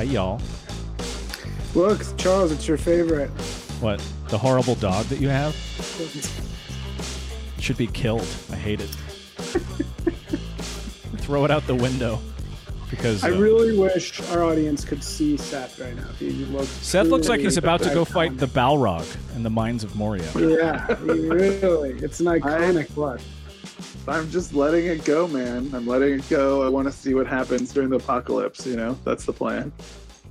Hi, y'all. Look, Charles, it's your favorite. What? The horrible dog that you have? Should be killed. I hate it. Throw it out the window. Because I uh, really wish our audience could see Seth right now. He looks Seth looks like he's about to go fight the Balrog in the Mines of Moria. Yeah, he really. It's an iconic look. I'm just letting it go, man. I'm letting it go. I want to see what happens during the apocalypse. You know, that's the plan.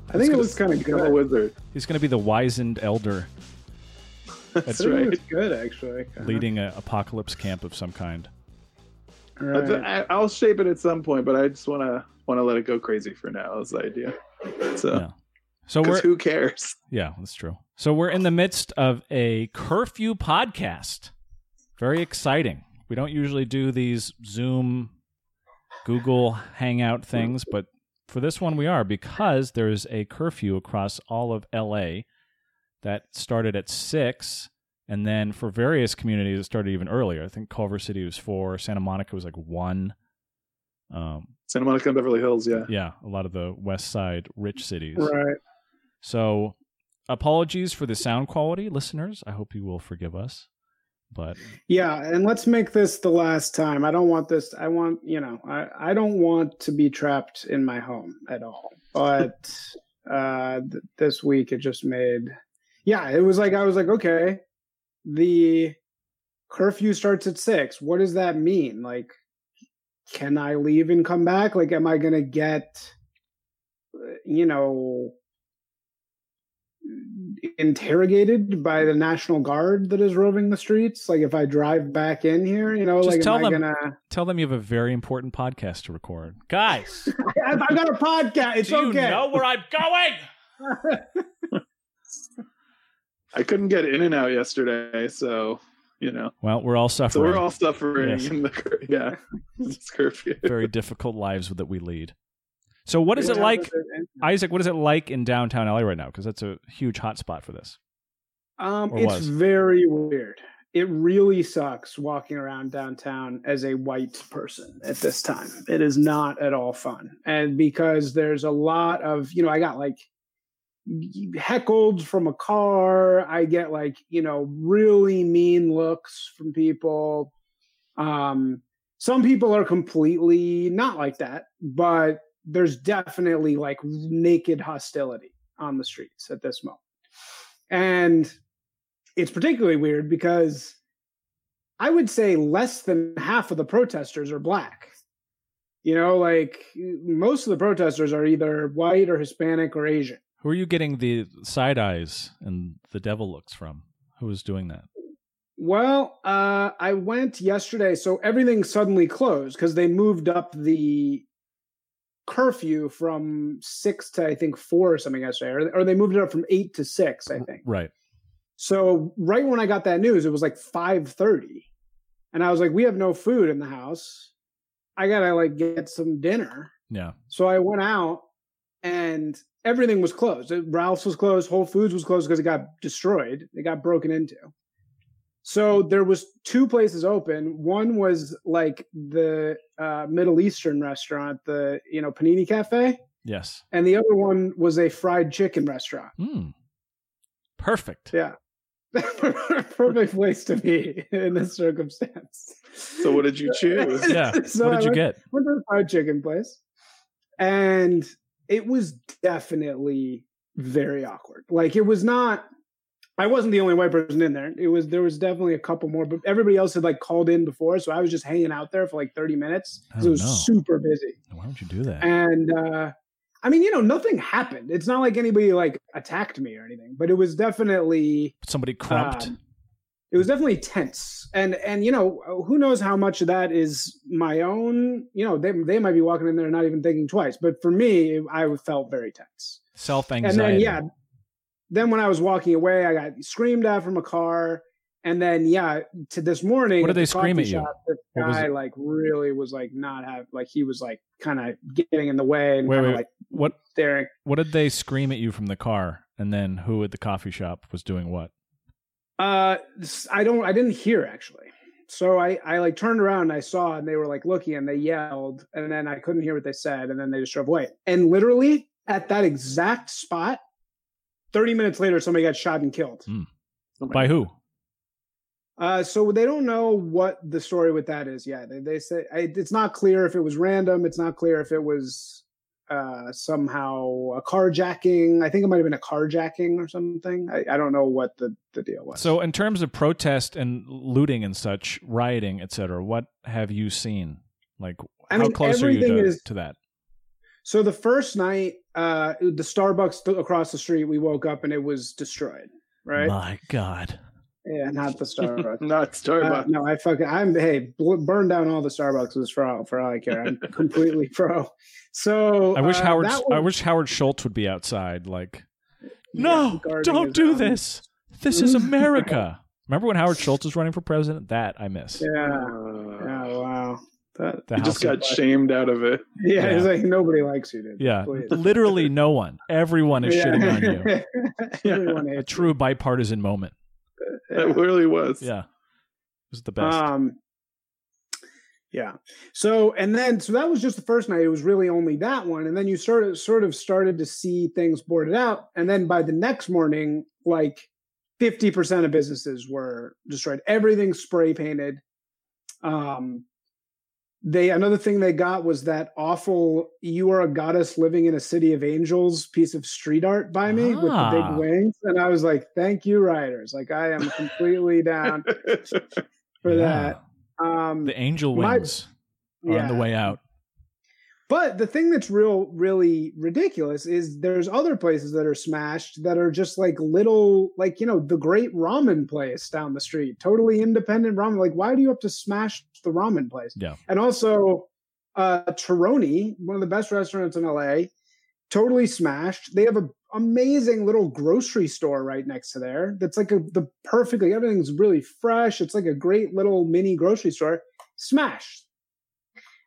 I think it gonna kind of a good. wizard. He's going to be the wizened elder That's I think it right. looks good, actually. Uh-huh. leading an apocalypse camp of some kind. All right. I, I'll shape it at some point, but I just want to want to let it go crazy for now. Is the idea. So, Yeah. So we're who cares? Yeah, that's true. So we're in the midst of a curfew podcast. Very exciting. We don't usually do these Zoom, Google Hangout things, but for this one we are because there's a curfew across all of LA that started at 6 and then for various communities it started even earlier. I think Culver City was 4, Santa Monica was like 1. Um, Santa Monica and Beverly Hills. Yeah. yeah, a lot of the west side rich cities. Right. So, apologies for the sound quality, listeners. I hope you will forgive us. But Yeah, and let's make this the last time. I don't want this. I want, you know, I, I don't want to be trapped in my home at all. But uh th- this week it just made, yeah, it was like I was like, okay, the curfew starts at six. What does that mean? Like, can I leave and come back? Like, am I gonna get, uh, you know, interrogated by the National Guard that is roving the streets? Like if I drive back in here, you know, Just like tell am I them- gonna? tell them you have a very important podcast to record. Guys, I've I've got a podcast. It's do you okay. know where I'm going? I couldn't get in and out yesterday, so you know. Well, we're all So suffering we're all suffering Yes. in the yeah, this curfew. very difficult lives that we lead. So, what is it like, Isaac? What is it like in downtown LA right now? Because that's a huge hotspot for this. Um, it's was. very weird. It really sucks walking around downtown as a white person at this time. It is not at all fun. And because there's a lot of, you know, I got like heckled from a car. I get like, you know, really mean looks from people. Um, some people are completely not like that, but there's definitely like naked hostility on the streets at this moment. And it's particularly weird because I would say less than half of the protesters are black. You know, like most of the protesters are either white or Hispanic or Asian. Who are you getting the side eyes and the devil looks from? Who is doing that? Well, uh, I went yesterday, so everything suddenly closed because they moved up the curfew from six to I think four or something yesterday, or, or they moved it up from eight to six, I uh, think. Right. So right when I got that news, it was like five thirty, and I was like, "We have no food in the house. I gotta like get some dinner." Yeah. So I went out, and everything was closed. Ralph's was closed. Whole Foods was closed because it got destroyed. It got broken into. So there was two places open. One was like the uh, Middle Eastern restaurant, the you know Panini Cafe, Yes. and the other one was a fried chicken restaurant. Hmm. Perfect. Yeah. Perfect place to be in this circumstance. So what did you choose? Yeah. So what I did you went- get? Went to the fried chicken place, and it was definitely very awkward. Like it was not. I wasn't the only white person in there. It was there was definitely a couple more, but everybody else had like called in before, so I was just hanging out there for like thirty minutes because it was super busy. Why would you do that? And uh I mean, you know, nothing happened. It's not like anybody like attacked me or anything, but it was definitely Somebody crumped. um, it was definitely tense and and you know who knows how much of that is my own you know they, they might be walking in there not even thinking twice but for me i felt very tense Self anxiety. and then yeah then when i was walking away i got screamed at from a car and then yeah to this morning What did they the scream at you? shop, this What guy like really was like not have like he was like kind of getting in the way and Wait, wait, like what staring what did they scream at you from the car? And then who at the coffee shop was doing what? Uh, I don't. I didn't hear actually. So I, I like turned around and I saw and they were like looking and they yelled and then I couldn't hear what they said and then they just drove away. And literally at that exact spot. Thirty minutes later, somebody got shot and killed. Mm. Oh By who? Uh, so they don't know what the story with that is yet. They, they say I, it's not clear if it was random. It's not clear if it was uh, somehow a carjacking. I think it might have been a carjacking or something. I, I don't know what the, the deal was. So, in terms of protest and looting and such, rioting, etc., what have you seen? Like, I how mean, close are you to, is- to that? So the first night, uh, the Starbucks th- across the street, we woke up and it was destroyed. Right? My God. Yeah, not the Starbucks. Not Uh, Starbucks. no, I fucking I'm hey, bl- burn down all the Starbucks for all for all I care. I'm completely pro. So I wish uh, Howard. that I wish Howard Schultz would be outside. Like, yeah, no, guarding don't do own- this. This is America. Remember when Howard Schultz was running for president? That I miss. Yeah. Uh, Yeah. Wow. That, The just got shamed out of it. yeah, Yeah. It's like nobody likes you, dude. yeah, Please. literally no one. Everyone is shitting on you. A true bipartisan moment. It really was. Yeah, it was the best. Um, yeah. So and then so that was just the first night. It was really only that one, and then you sort of sort of started to see things boarded out, and then by the next morning, like fifty percent of businesses were destroyed. Everything spray painted. Um, they another thing they got was that awful "You are a goddess living in a city of angels" piece of street art by me with the Ah. big wings, and I was like, "Thank you, writers! Like I am completely down for Yeah. that." Um, The angel my- wings are on the way out. But the thing that's real, really ridiculous is there's other places that are smashed that are just like little, like, you know, the great ramen place down the street, totally independent ramen. Like, why do you have to smash the ramen place? Yeah. And also, uh, Terroni, one of the best restaurants in LA, totally smashed. They have an amazing little grocery store right next to there. That's like a, the perfectly, everything's really fresh. It's like a great little mini grocery store, smashed.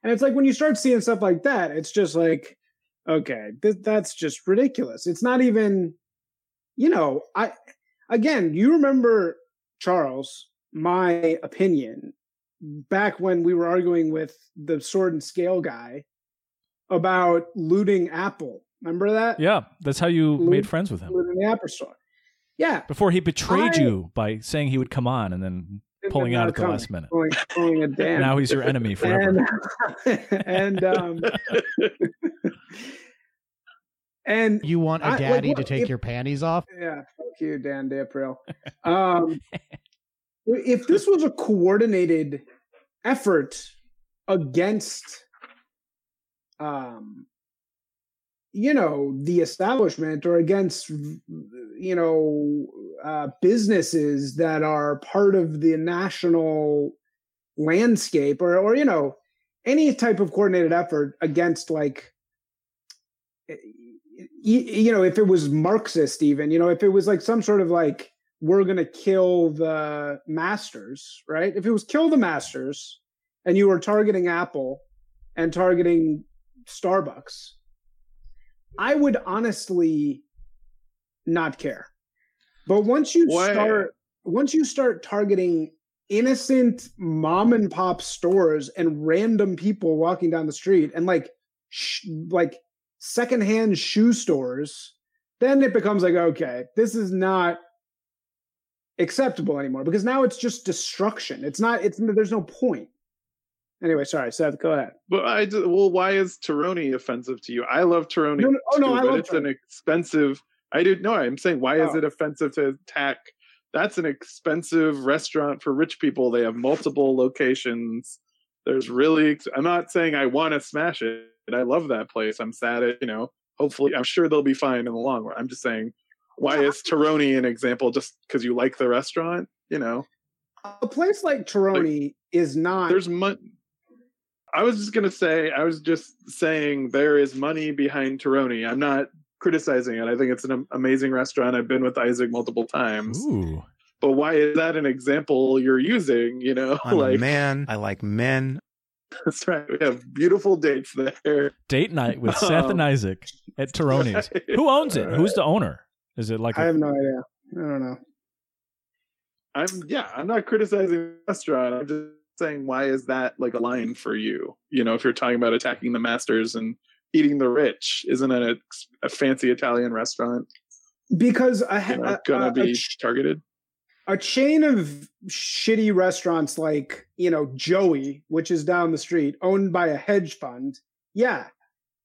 And it's like when you start seeing stuff like that, it's just like, okay, th- that's just ridiculous. It's not even, you know, I, again, you remember Charles, my opinion back when we were arguing with the sword and scale guy about looting Apple. Remember that? Yeah, that's how you made friends with him. Looting the Apple store. Yeah. Before he betrayed I- you by saying he would come on and then pulling out at the last minute. Pulling, pulling a damn. Now he's your enemy forever. and, and um and You want a I- like, daddy what to take if- your panties off? yeah, fuck you, Dan DeApril. Um, if this was a coordinated effort against, um, you know, the establishment or against, you know, uh, businesses that are part of the national landscape or, or, you know, any type of coordinated effort against like y- you know if it was marxist even you know if it was like some sort of like we're going to kill the masters right? If it was kill the masters and you were targeting apple and targeting starbucks i would honestly not care. But once you Why- start once you start targeting innocent mom and pop stores and random people walking down the street and like sh- like secondhand shoe stores then it becomes like okay this is not acceptable anymore because now it's just destruction. It's not it's there's no point anyway sorry seth go ahead But I do, well, why is Terroni offensive to you? I love Terroni. No, no- oh, no, too, I but love it's an expensive. I did no. I'm saying why is Oh. it offensive to attack? That's an expensive restaurant for rich people. They have multiple locations. There's really. I'm not saying I want to smash it. I love that place. I'm sad at you know. Hopefully, I'm sure they'll be fine in the long run. I'm just saying, why is Terroni an example? Just because you like the restaurant, you know? a place like Terroni is not there's money. I was just gonna say, I was just saying there is money behind Terroni. I'm not criticizing it. I think it's an amazing restaurant. I've been with Isaac multiple times. Ooh. But why is that an example you're using? You know, I'm a like man. I like men. that's right. We have beautiful dates there. Date night with Seth and Um, Isaac at Terroni's. Who owns it? Who's the owner? Is it like i a, have no idea i don't know I'm yeah. I'm not criticizing the restaurant. I'm just saying why is that like a line for you? You know, if you're talking about attacking the masters and eating the rich isn't a, a fancy Italian restaurant because I you know, gonna a, a be ch- targeted. a chain of shitty restaurants like you know Joey, which is down the street, owned by a hedge fund. Yeah,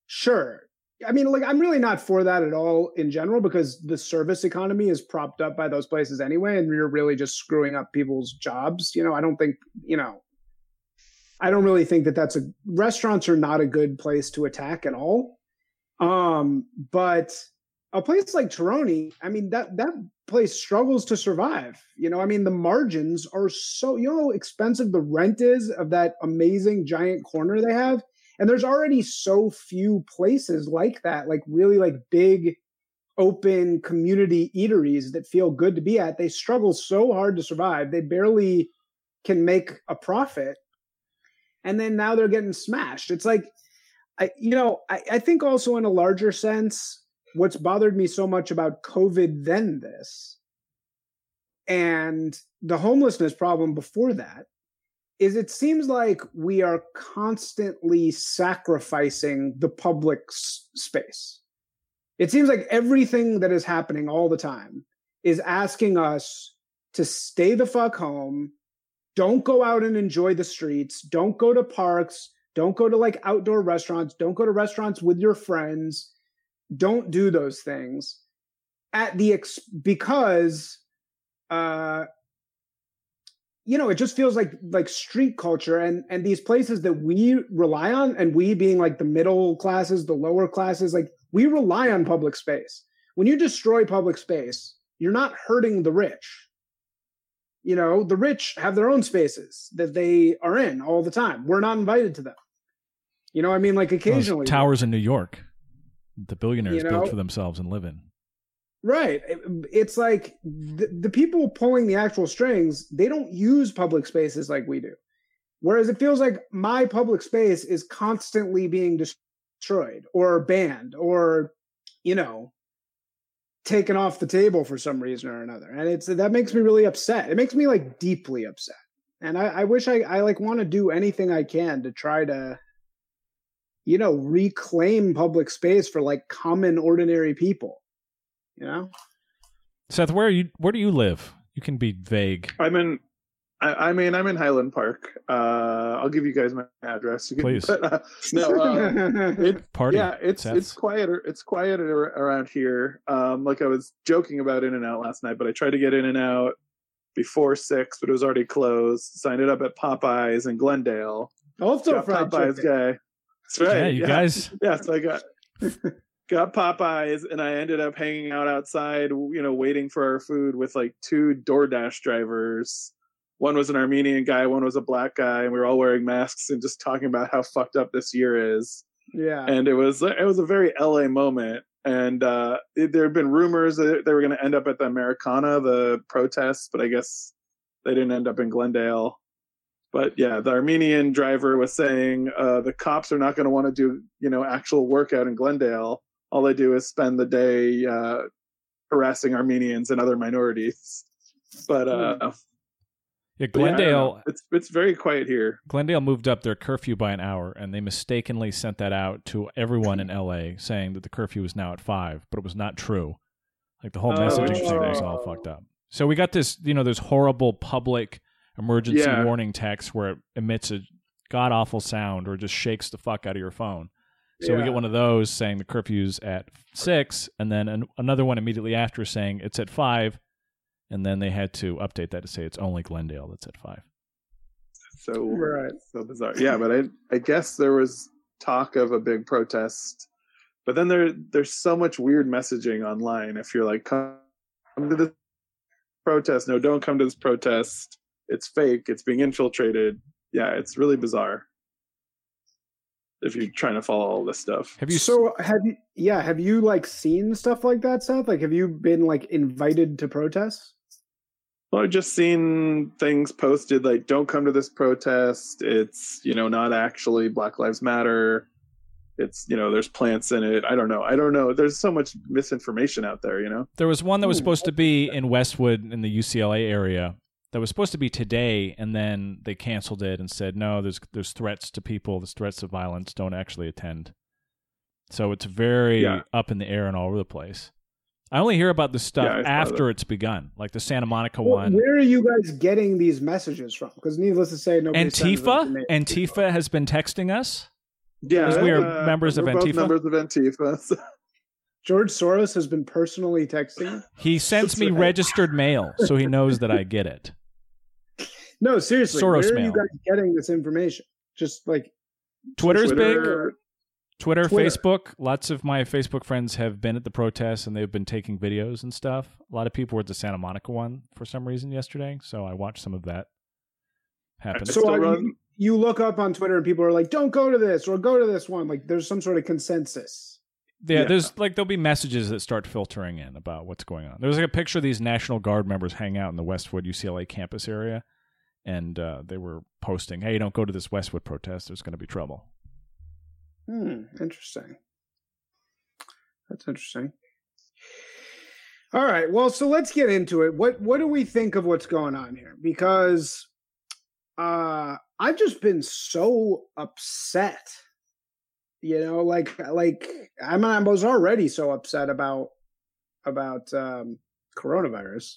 sure. I mean, like, I'm really not for that at all in general because the service economy is propped up by those places anyway, and you're really just screwing up people's jobs. You know, I don't think you know. I don't really think that that's a restaurants are not a good place to attack at all. Um, but a place like Terroni, I mean that that place struggles to survive. You know, I mean the margins are so you know expensive the rent is of that amazing giant corner they have, and there's already so few places like that, like really like big open community eateries that feel good to be at. They struggle so hard to survive. They barely can make a profit. And then now they're getting smashed. It's like I you know, I, I think also in a larger sense, what's bothered me so much about COVID than this and the homelessness problem before that is it seems like we are constantly sacrificing the public space. It seems like everything that is happening all the time is asking us to stay the fuck home, don't go out and enjoy the streets, don't go to parks, don't go to like outdoor restaurants, don't go to restaurants with your friends don't do those things at the ex- because uh you know it just feels like like street culture and and these places that we rely on and we being like the middle classes the lower classes like we rely on public space. When you destroy public space you're not hurting the rich. You know the rich have their own spaces that they are in all the time. We're not invited to them. You know i mean? Like Those occasionally. towers in New York, the billionaires You know? built for themselves and live in. Right. It's like the, the people pulling the actual strings, they don't use public spaces like we do. Whereas it feels like my public space is constantly being destroyed or banned or, you know, taken off the table for some reason or another. And it's that makes me really upset. It makes me like deeply upset. And I, I wish I, I like want to do anything I can to try to, you know, reclaim public space for like common ordinary people. You know? Seth, where are you? Where do you live? You can be vague. I'm in. I, I mean, I'm in Highland Park. Uh, I'll give you guys my address. You can, Please. But, uh, no, uh, it, Party. yeah, it's Seth's. it's quieter. It's quieter around here. Um, like I was joking about In and Out last night, but I tried to get In and Out before six, but it was already closed. Signed it up at Popeyes in Glendale. also Got fried Popeyes chicken. guy. That's right. yeah, you guys. Yeah, so I got got Popeyes, and I ended up hanging out outside, you know, waiting for our food with like two DoorDash drivers. One was an Armenian guy, one was a black guy, and we were all wearing masks and just talking about how fucked up this year is. Yeah. And it was it was a very LA moment. And uh, it- there had been rumors that they were going to end up at the Americana, the protests, but I guess they didn't end up in Glendale. But yeah, the Armenian driver was saying uh, the cops are not going to want to do you know actual work out in Glendale. All they do is spend the day uh, harassing Armenians and other minorities. But uh, Yeah, but yeah, I don't know. Glendale. it's it's very quiet here. Glendale moved up their curfew by an hour, and they mistakenly sent that out to everyone in LA, saying that the curfew was now at five, but it was not true. Like the whole Oh, messaging thing was all fucked up. So we got this, you know, this horrible public emergency Yeah. warning text where it emits a god awful sound or just shakes the fuck out of your phone. So we get one of those saying the curfew's at six, and then an, another one immediately after saying it's at five, and then they had to update that to say it's only Glendale that's at five. So Right. so bizarre. Yeah, but I I guess there was talk of a big protest, but then there there's so much weird messaging online. If you're like come to this protest, no, don't come to this protest. It's fake. It's being infiltrated. Yeah, it's really bizarre. If you're trying to follow all this stuff, Have you so have you yeah, have you like seen stuff like that, Seth? Like have you been like invited to protests? Well, I've just seen things posted like "Don't come to this protest." It's you know not actually Black Lives Matter. It's you know there's plants in it. I don't know. I don't know. There's so much misinformation out there. You know. There was one that was hmm. supposed to be in Westwood in the UCLA area that was supposed to be today, and then they canceled it and said no. There's there's threats to people. There's threats of violence. Don't actually attend. So it's very Yeah. up in the air and all over the place. I only hear about this stuff Yeah, I saw after it's begun, like the Santa Monica Well, one. where are you guys getting these messages from? Because needless to say, nobody sends them to Antifa. Antifa has been texting us. Yeah, Because we are uh, members of we're both Antifa? Members of Antifa. so- George Soros has been personally texting. He sends me registered mail, so he knows that I get it. No, seriously, Soros where are mail. you guys getting this information? Just like Twitter's big. Twitter, Twitter, Twitter. Facebook. Lots of my Facebook friends have been at the protests and they've been taking videos and stuff. A lot of people were at the Santa Monica one for some reason yesterday, so I watched some of that happen. So still are you, you look up on Twitter and people are like, "Don't go to this" or "Go to this one." Like, there's some sort of consensus. Yeah, Yeah. there's like there'll be messages that start filtering in about what's going on. There was like a picture of these National Guard members hanging out in the Westwood UCLA campus area, and uh, they were posting, "Hey, don't go to this Westwood protest. There's going to be trouble." Hmm, interesting. That's interesting. All right. Well, so let's get into it. What what do we think of what's going on here? Because uh I've just been so upset. You know, like like I'm I was already so upset about about um coronavirus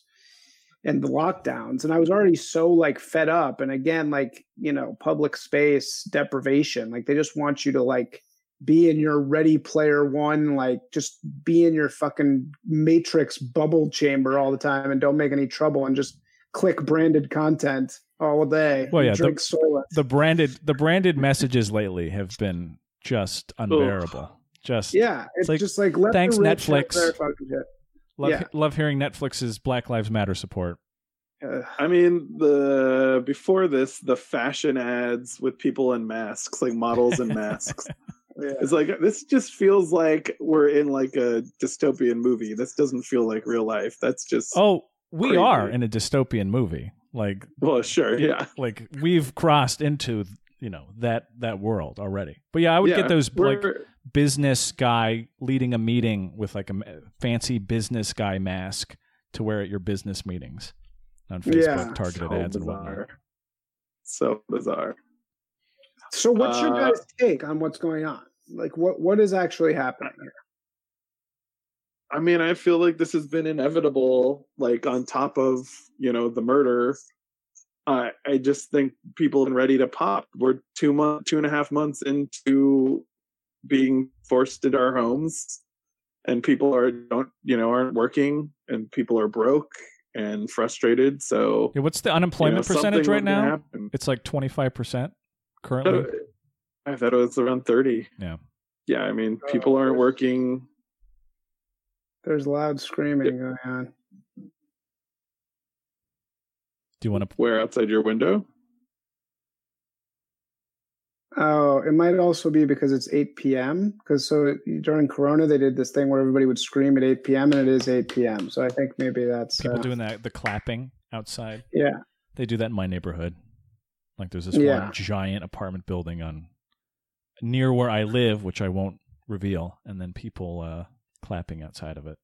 and the lockdowns and I was already so like fed up and again like, you know, public space deprivation. Like they just want you to like be in your ready player one, like just be in your fucking matrix bubble chamber all the time and don't make any trouble and just click branded content all day. Well, and yeah, the- drink Soylent. The branded the branded messages lately have been just unbearable. Just yeah, it's, like, just like let thanks, the Netflix. Their fucking shit. love yeah. love hearing Netflix's Black Lives Matter support. Ugh. I mean, the before this, the fashion ads with people in masks, like models in masks. yeah. It's like this just feels like we're in like a dystopian movie. This doesn't feel like real life. That's just Oh, we Crazy. are in a dystopian movie. Like well, sure, yeah. like we've crossed into you know that that world already. But yeah, I would Yeah, get those like we're- business guy leading a meeting with like a fancy business guy mask to wear at your business meetings on Facebook Yeah, targeted so ads and bizarre. whatnot. So bizarre. So what's your Uh, guys' take on what's going on? Like what what is actually happening here? I mean, I feel like this has been inevitable. Like on top of you know the murder, I I just think people are ready to pop. We're two month, two and a half months into being forced into our homes, and people are don't you know aren't working, and people are broke and frustrated. So Yeah, what's the you know, unemployment percentage right now? happen. It's like twenty five percent I currently. Uh, I thought it was around thirty. Yeah. Yeah, I mean, oh, people Oh, aren't working. There's loud screaming going on. Do you want to? Where outside your window? Oh, it might also be because it's 8 p.m. Because so during Corona, they did this thing where everybody would scream at 8 p.m. and it is 8 p.m. So I think maybe that's People uh, doing that the clapping outside. yeah. They do that in my neighborhood. Like there's this Yeah. one giant apartment building on near where I live, which I won't reveal, and then people uh, clapping outside of it.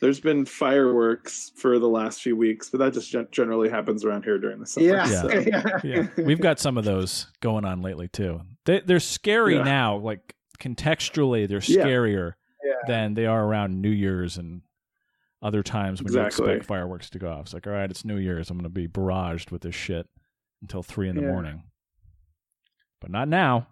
There's been fireworks for the last few weeks, but that just gen- generally happens around here during the summer. Yeah. so- yeah. Yeah, we've got some of those going on lately too. They, they're scary Yeah. now. Like contextually, they're Yeah. scarier Yeah. than they are around New Year's and other times when Exactly. you expect fireworks to go off. It's like, all right, it's New Year's. I'm going to be barraged with this shit until three in the Yeah. morning. But not now.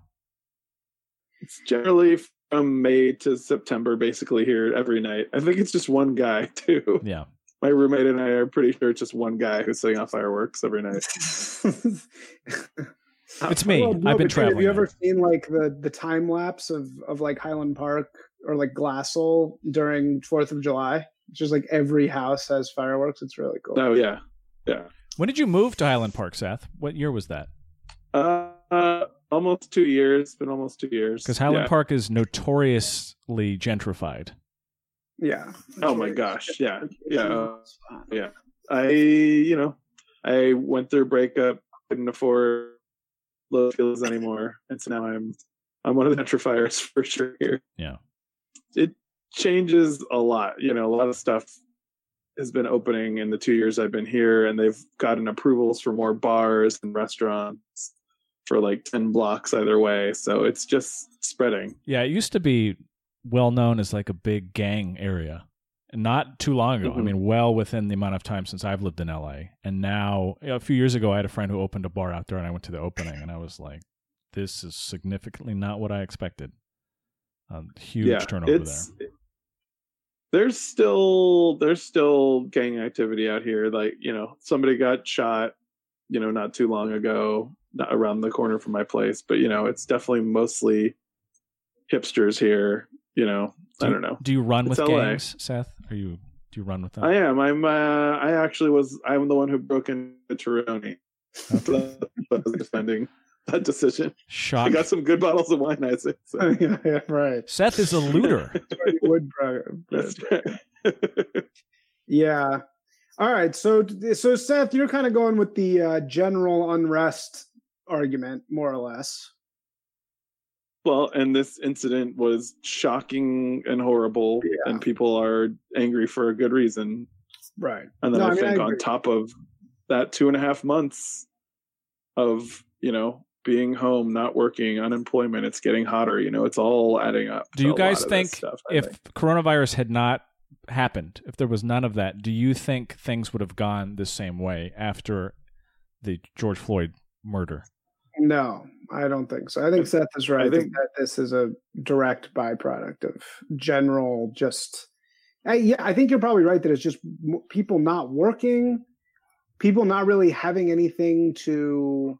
It's generally from May to September, basically here every night. I think it's just one guy too. Yeah. My roommate and I are pretty sure it's just one guy who's setting off fireworks every night. It's me. Well, no, I've been traveling. Have you ever there. seen like the the time lapse of of like Highland Park or like Glassell during Fourth of July? It's just like every house has fireworks. It's really cool. Oh yeah, yeah. When did you move to Highland Park, Seth? What year was that? Uh, uh, almost two years. It's Been almost two years. Because Highland Yeah. Park is notoriously gentrified. Yeah. Oh my gosh, yeah, yeah, uh, yeah. I, you know, I went through a breakup, couldn't afford Littlefields anymore, and so now I'm I'm one of the gentrifiers for sure here. Yeah. It changes a lot. You know, a lot of stuff has been opening in the two years I've been here, and they've gotten approvals for more bars and restaurants. For like 10 blocks either way. So it's just spreading. Yeah, it used to be well known as like a big gang area. Not too long ago. I Mhm. mean, well within the amount of time since I've lived in LA. And now, you know, a few years ago, I had a friend who opened a bar out there, and I went to the opening, and I was like, "This is significantly not what I expected." Um, huge turnover it's, There's still there's still gang activity out here. Like you know, somebody got shot, you know, not too long ago, not around the corner from my place. But you know, it's definitely mostly hipsters here. You know, Do I don't know. there. Do you run It's with LA. gangs, Seth? Are you do you run with them? I am. I'm. Uh, I actually was. I'm the one who broke into Terroni. So I was defending that decision. I got some good bottles of wine. I say. So. yeah, yeah, right. Seth is a looter. Wood. That's right. Yeah. All right. So, so Seth, you're kind of going with the uh, general unrest argument, more or less. Well, and this incident was shocking and horrible, Yeah. and people are angry for a good reason. Right. And then No, I, I mean, I think on top of that, two and a half months of you know being home, not working, unemployment, it's getting hotter. You know, it's all adding up. Do you guys lot of this think stuff, if think. coronavirus had not happened, if there was none of that, do you think things would have gone the same way after the George Floyd murder? No, I don't think so. I think Seth is right. I I think, think- that this is a direct byproduct of general just. I, yeah, I think you're probably right that it's just people not working, people not really having anything to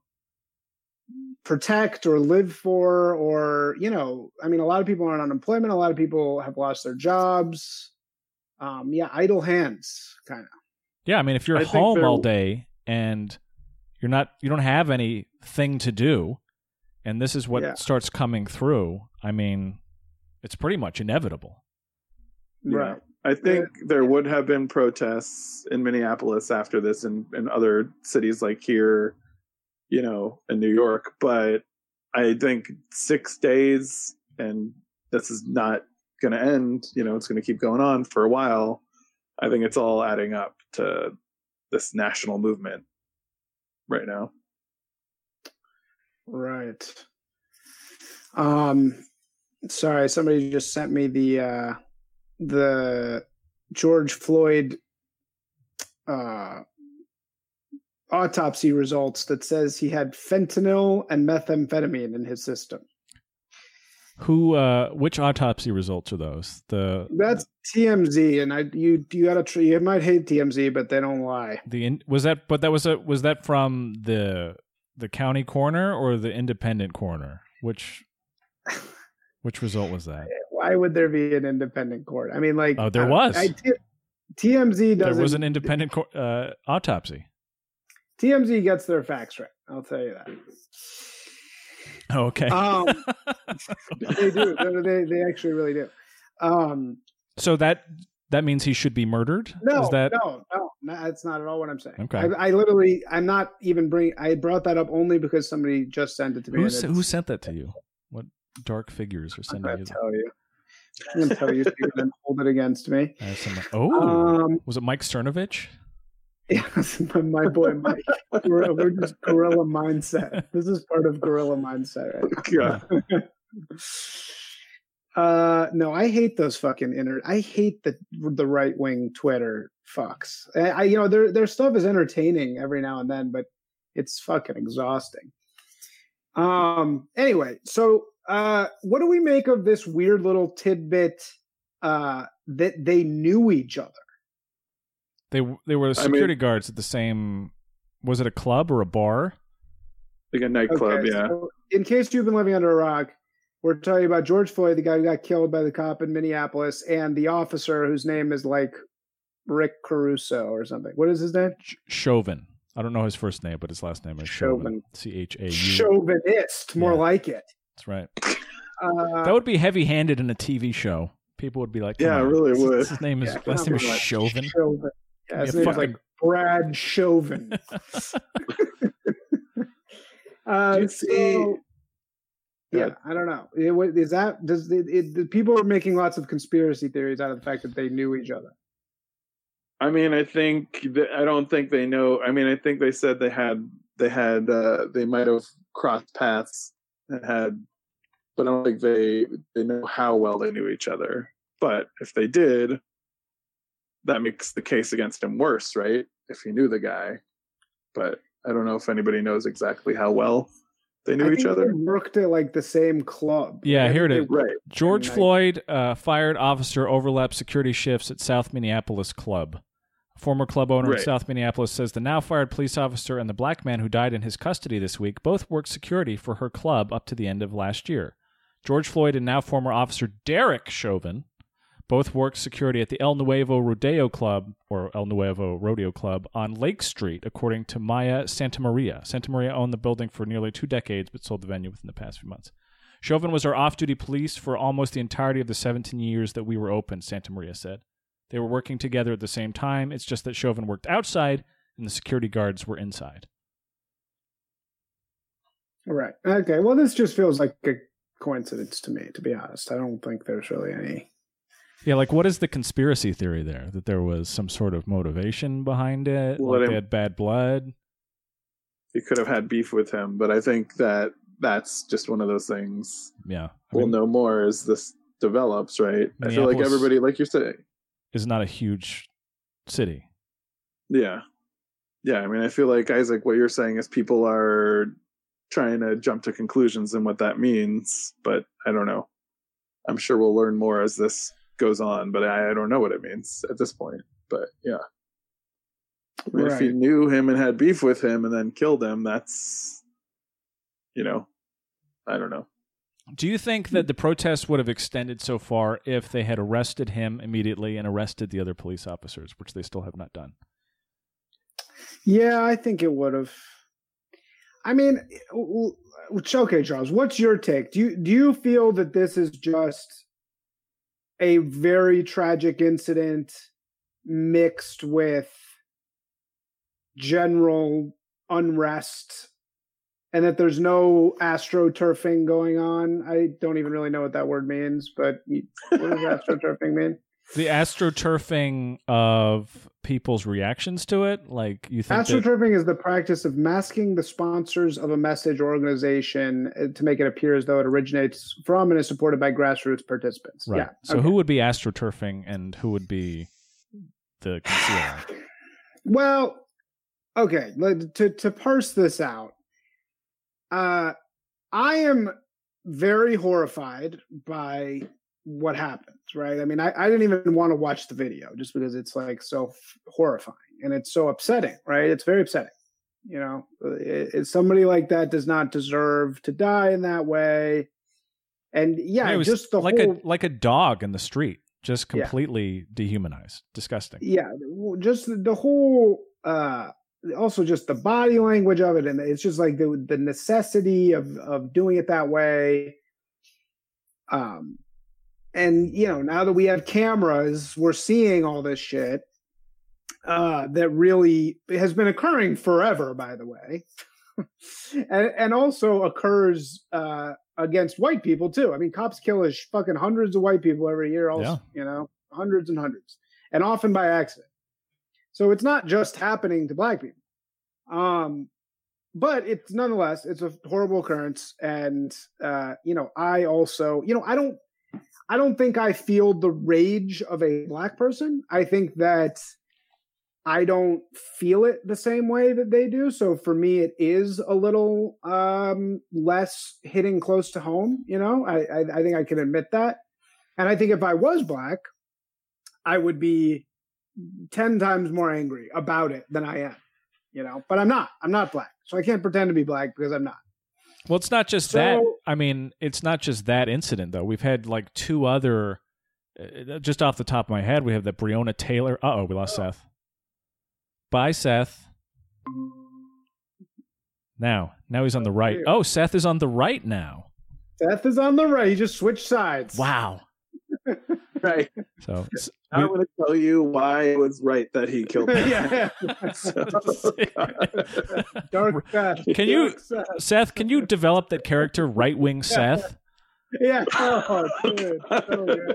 protect or live for, or you know, I mean, a lot of people are on unemployment. A lot of people have lost their jobs. Um, yeah, idle hands, kind of. Yeah, I mean, if you're I home all day and you're not, you don't have anything to do, and this is what Yeah. starts coming through. I mean, it's pretty much inevitable. Yeah. Right. I think there would have been protests in Minneapolis after this and, and other cities like here, you know, in New York. But I think six days and this is not going to end, you know, it's going to keep going on for a while. I think it's all adding up to this national movement right now. Right. Um sorry, somebody just sent me the uh the George Floyd uh autopsy results that says he had fentanyl and methamphetamine in his system. Who, uh, which autopsy results are those? The That's TMZ and I you you got to tr- you might hate TMZ but they don't lie. the in, was that, but that was a was that from the the county coroner or the independent coroner? Which which result was that? Why would there be an independent court? I mean like Oh, there was. I, T- TMZ doesn't There was an independent uh, autopsy. TMZ gets their facts right. I'll tell you that. Oh, okay. Um, they do. They, they actually really do. Um, so that that means he should be murdered. no, Is that no, no, no, that's not at all what I'm saying. Okay. I, I literally, I'm not even bring. I brought that up only because somebody just sent it to me. who and s- it's- who sent that to you? What dark figures are I'm sending gonna you? that? tell you. I'm gonna tell you so you can hold it against me. Some- oh, Um, was it Mike Cernovich? Yes, my, my boy Mike. We're, we're just gorilla mindset. This is part of gorilla mindset right now. Yeah. Uh, no, I hate those fucking inter. I hate the the right wing Twitter fucks. I, I, you know, their their stuff is entertaining every now and then, but it's fucking exhausting. Um. Anyway, so uh, what do we make of this weird little tidbit? Uh, that they knew each other. They they were I mean- security guards at the same. Was it a club or a bar? Like a nightclub, Okay, yeah. so in case you've been living under a rock, we're talking about George Floyd, the guy who got killed by the cop in Minneapolis, and the officer whose name is like Rick Caruso or something. What is his name? Chauvin. I don't know his first name, but his last name is Chauvin. Chauvin. C H A U. Chauvinist, more Yeah. like it. That's right. Uh, That would be heavy-handed in a TV show. People would be like, Yeah, "Come it on, really his- would. His name is Yeah, last name is come. Chauvin. Chauvin. Yeah, his Yeah, name's fucking- like Brad Chauvin. uh, Do you see- so- yeah. I don't know. It, is that does it, it, the people are making lots of conspiracy theories out of the fact that they knew each other? I mean, I think that, I don't think they know. I mean, I think they said they had they had uh, they might have crossed paths and had, but I don't think they they know how well they knew each other. But if they did, that makes the case against him worse, right? If he knew the guy, but I don't know if anybody knows exactly how well they knew I each think other. They worked at like the same club. Yeah, here it is. Right. George I Floyd uh, fired officer overlapped security shifts at South Minneapolis club. Former club owner in Right. South Minneapolis says the now fired police officer and the black man who died in his custody this week both worked security for her club up to the end of last year. George Floyd and now former officer Derek Chauvin both worked security at the El Nuevo Rodeo Club or El Nuevo Rodeo Club on Lake Street, according to Maya Santamaria. Santamaria owned the building for nearly two decades but sold the venue within the past few months. Chauvin was our off duty police for almost the entirety of the 17 years that we were open, Santamaria said. They were working together at the same time. It's just that Chauvin worked outside and the security guards were inside. Right. Okay. Well, this just feels like a coincidence to me, to be honest. I don't think there's really any. Yeah, like what is the conspiracy theory there? That there was some sort of motivation behind it? Well, like it- they had bad blood? You could have had beef with him, but I think that that's just one of those things. Yeah. I we'll mean, know more as this develops, right? I feel like everybody, like you're saying, is not a huge city. Yeah. Yeah. I mean, I feel like, Isaac, what you're saying is people are trying to jump to conclusions and what that means, but I don't know. I'm sure we'll learn more as this goes on, but I, I don't know what it means at this point. But yeah. I mean, If he knew him and had beef with him and then killed him, that's, you know, I don't know. Do you think that the protests would have extended so far if they had arrested him immediately and arrested the other police officers, which they still have not done? Yeah, I think it would have. I mean, w- w- okay, Charles. What's your take? Do you do you feel that this is just a very tragic incident mixed with general unrest, and that there's no astroturfing going on? I don't even really know what that word means, but what does astroturfing mean? The astroturfing of people's reactions to it, like you think Astroturfing is the practice of masking the sponsors of a message or organization uh, to make it appear as though it originates from and is supported by grassroots participants. right? Yeah. So okay. who would be astroturfing and who would be the concealer? Well, okay. To to parse this out, uh, I am very horrified by what happens. Right. I mean, I, I didn't even want to watch the video just because it's like so f- horrifying and it's so upsetting. Right. It's very upsetting. You know, it, it- somebody like that does not deserve to die in that way. And yeah, it was just the like whole a like a dog in the street, just Yeah. completely dehumanized, disgusting. yeah just the whole uh also just the body language of it and it's just like the the necessity of of doing it that way um and you know now that we have cameras we're seeing all this shit uh that really has been occurring forever by the way and and also occurs uh against white people too i mean cops kill is fucking hundreds of white people every year also you know hundreds and hundreds and often by accident. So it's not just happening to black people. Um, but it's nonetheless it's a horrible occurrence, and uh, you know I also you know I don't I don't think I feel the rage of a black person. I think that I don't feel it the same way that they do. So for me, it is a little um, less hitting close to home. You know, I, I I think I can admit that, and I think if I was black, I would be 10 times more angry about it than I am, you know, but I'm not. I'm not black. So I can't pretend to be black because I'm not. Well, it's not just So- that. I mean, it's not just that incident though. We've had like two other. Uh, just off the top of my head, we have that Breonna Taylor. Uh oh, we lost Seth. Bye, Seth. Now, now he's on the right. Oh, Seth is on the right now. Seth is on the right. He just switched sides. Wow. Right. So I'm going to tell you why it was right that he killed him. yeah. So- Dark Seth. Can you- Dark Seth. Seth, can you develop that character, right wing Seth? yeah. Oh, dude. So good.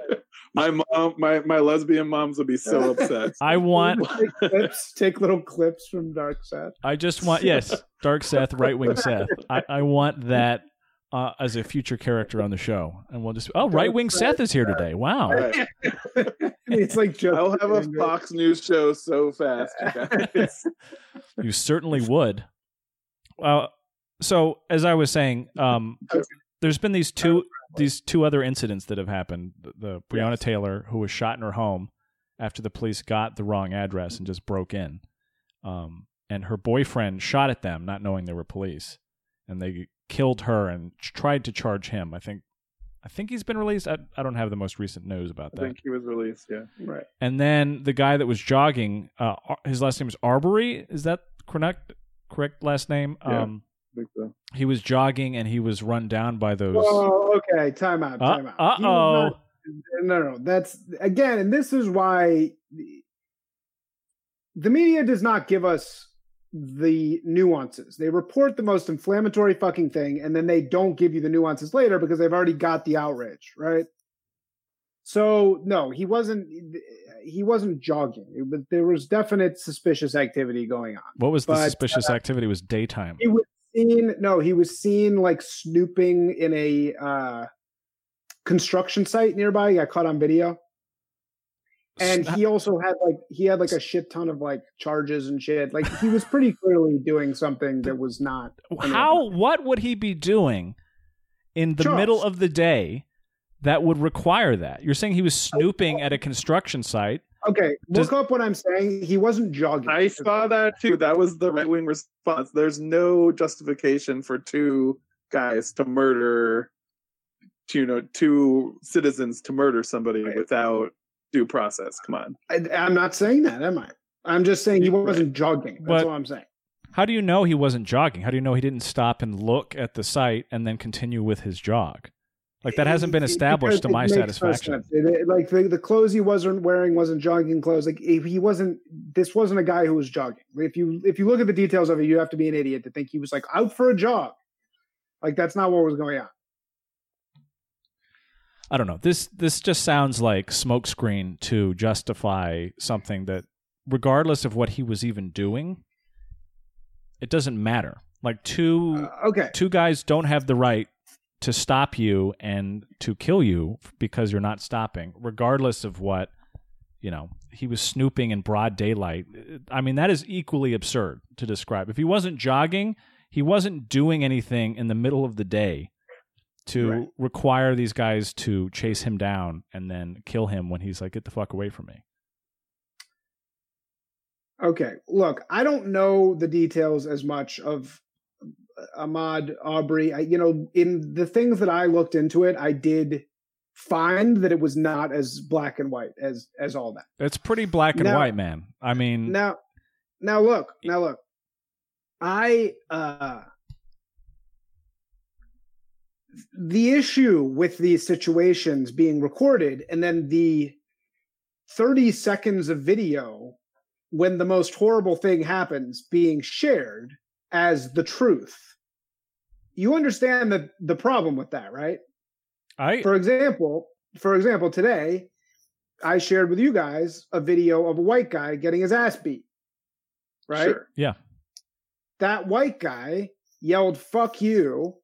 my mom, my my lesbian moms would be so upset. I want. Take clips, take little clips from Dark Seth. I just want. Yes, Dark Seth, right wing Seth. I, I want that uh, as a future character on the show, and we'll just. Oh, right wing Seth is here today. Wow. Right. it's like just I'll have a Fox News show so fast, you guys. You certainly would. Uh, so as I was saying, um, there's been these two these two other incidents that have happened. The, the Breonna Yes. Taylor, who was shot in her home after the police got the wrong address and just broke in, um, and her boyfriend shot at them, not knowing they were police, and they killed her and tried to charge him. I think. I think he's been released. I, I don't have the most recent news about that. I think he was released. Yeah, right. And then the guy that was jogging, uh, his last name is Arbery. Is that correct? Correct last name. Yeah. Um, I think so. he was jogging and he was run down by those. Oh, okay. Time out. Time out. Uh oh. no, no. That's again, and this is why the media does not give us the nuances. They report the most inflammatory fucking thing, and then they don't give you the nuances later because they've already got the outrage, right? So no, he wasn't. He wasn't jogging, but there was definite suspicious activity going on. What was the but, suspicious activity? It was daytime. He was seen. No, he was seen like snooping in a uh, construction site nearby. He got caught on video, and he also had like he had like a shit ton of like charges and shit. Like he was pretty clearly doing something that was not. How? What would he be doing in the Charles. middle of the day that would require that? You're saying he was snooping at a construction site. Okay, Does- look up what I'm saying. He wasn't jogging. I saw that too. That was the right wing response. There's no justification for two guys to murder, you know, two citizens to murder somebody Right. without due process. Come on. I, I'm not saying that, am I? I'm just saying he wasn't jogging. That's But- all I'm saying. How do you know he wasn't jogging? How do you know he didn't stop and look at the site and then continue with his jog? Like that hasn't been It- it- established to my it no satisfaction. It- it- like the, the clothes he wasn't wearing wasn't jogging clothes. Like if he wasn't, this wasn't a guy who was jogging. If you if you look at the details of it, you have to be an idiot to think he was like out for a jog. Like that's not what was going on. I don't know. This this just sounds like smokescreen to justify something that, regardless of what he was even doing, it doesn't matter. Like two Uh, okay, two guys don't have the right to stop you and to kill you because you're not stopping, regardless of what you know. He was snooping in broad daylight. I mean, that is equally absurd to describe. If he wasn't jogging, he wasn't doing anything in the middle of the day to Right. require these guys to chase him down and then kill him when he's like, "Get the fuck away from me." okay. Look, I don't know the details as much of Ahmaud Arbery. I, you know, in the things that I looked into it, I did find that it was not as black and white as as all that. It's pretty black and Now- white, man. I mean, now now look now look i uh the issue with these situations being recorded and then the 30 seconds of video when the most horrible thing happens being shared as the truth you understand the the problem with that right I for example for example today i shared with you guys a video of a white guy getting his ass beat right Sure. yeah. that white guy yelled fuck you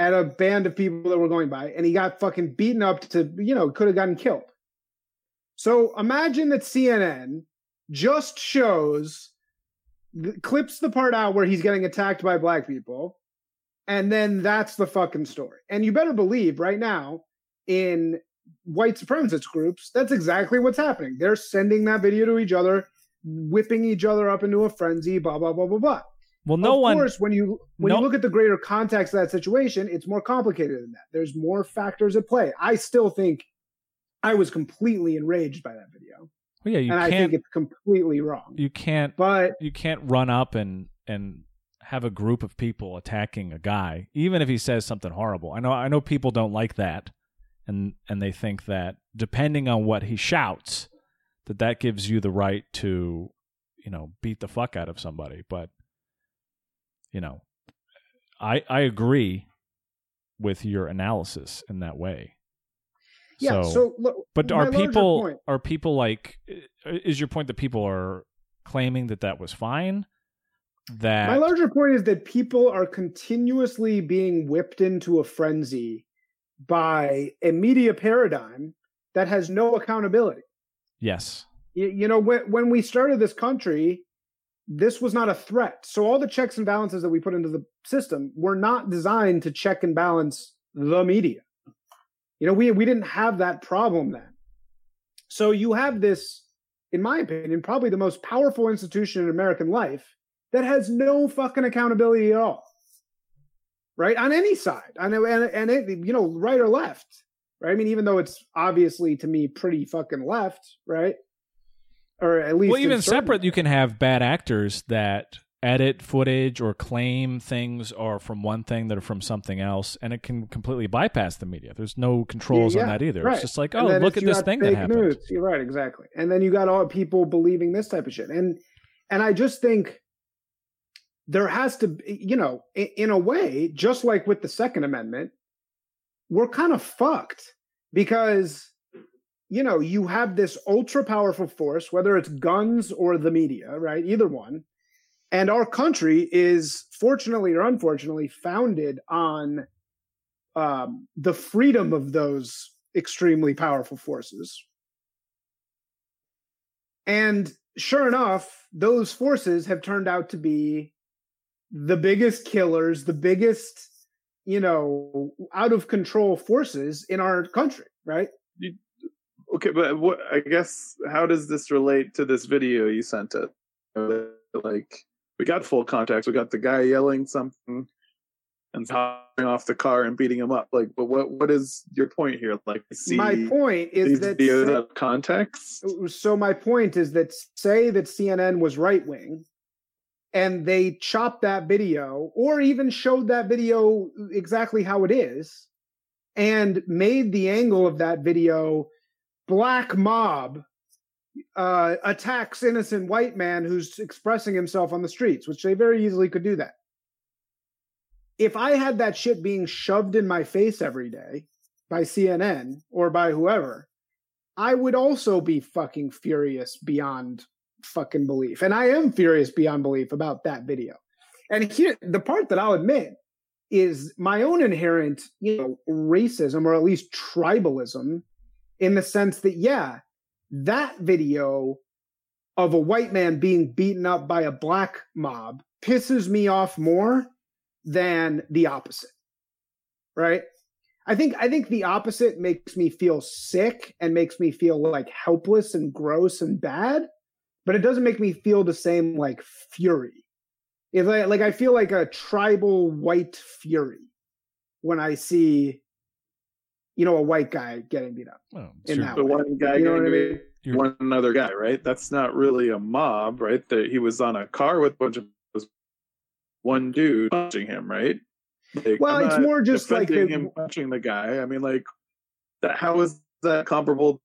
at a band of people that were going by and he got fucking beaten up to you know could have gotten killed. So imagine that cnn just shows clips the part out where he's getting attacked by black people and then that's the fucking story. And you better believe right now in white supremacist groups that's exactly what's happening. They're sending that video to each other whipping each other up into a frenzy blah blah blah blah blah Well, no of one. Of course, when you when no- you look at the greater context of that situation, it's more complicated than that. There's more factors at play. I still think I was completely enraged by that video, well, yeah, you and I can't. think it's completely wrong. you can't But you can't run up and and have a group of people attacking a guy even if he says something horrible. I know I know people don't like that and and they think that depending on what he shouts that that gives you the right to you know beat the fuck out of somebody, but you know I I agree with your analysis in that way. Yeah. So, So, look, but are people point- are people like is your point that people are claiming that that was fine? That My larger point is that people are continuously being whipped into a frenzy by a media paradigm that has no accountability. yes, You, you know, when, when we started this country, this was not a threat. So all the checks and balances that we put into the system were not designed to check and balance the media. You know, we we didn't have that problem then. So you have this, in my opinion, probably the most powerful institution in American life that has no fucking accountability at all. Right on any side, and and and it, you know, right or left. Right. I mean, even though it's obviously to me pretty fucking left, right? Or at least well, even certain- separate, you can have bad actors that edit footage or claim things are from one thing that are from something else, and it can completely bypass the media. There's no controls Yeah, on that either. right. It's just like, oh, look at this thing that happened. news. You're right, exactly. And then you got all people believing this type of shit. And and I just think there has to be, you know, in, in a way, just like with the Second Amendment, we're kind of fucked because you know you have this ultra powerful force, whether it's guns or the media, right? Either one. And our country is, fortunately or unfortunately, founded on um, the freedom of those extremely powerful forces. And sure enough, those forces have turned out to be the biggest killers, the biggest, you know, out of control forces in our country, right? Okay, but what I guess how does this relate to this video you sent us? Like we got full context, we got the guy yelling something and hopping off the car and beating him up. Like, but what what is your point here? Like, see My point is that videos say- of context. so my point is that say that CNN was right wing and they chopped that video or even showed that video exactly how it is and made the angle of that video black mob uh, attacks innocent white man who's expressing himself on the streets, which they very easily could do that. If I had that shit being shoved in my face every day by CNN or by whoever, I would also be fucking furious beyond fucking belief. And I am furious beyond belief about that video. And here, the part that I'll admit is my own inherent, you know, racism or at least tribalism in the sense that, yeah, that video of a white man being beaten up by a black mob pisses me off more than the opposite. Right? I think I think the opposite makes me feel sick and makes me feel like helpless and gross and bad, but it doesn't make me feel the same like fury. If I, like I feel like a tribal white fury when I see you know a white guy getting beat up. Oh, In that The way. one guy You know what I mean? One another guy, right? That's not really a mob, right? That he was on a car with a bunch of one dude punching him, right? Like, Well, I'm it's more just like defending the- him punching the guy. I mean, like, that. How is that comparable?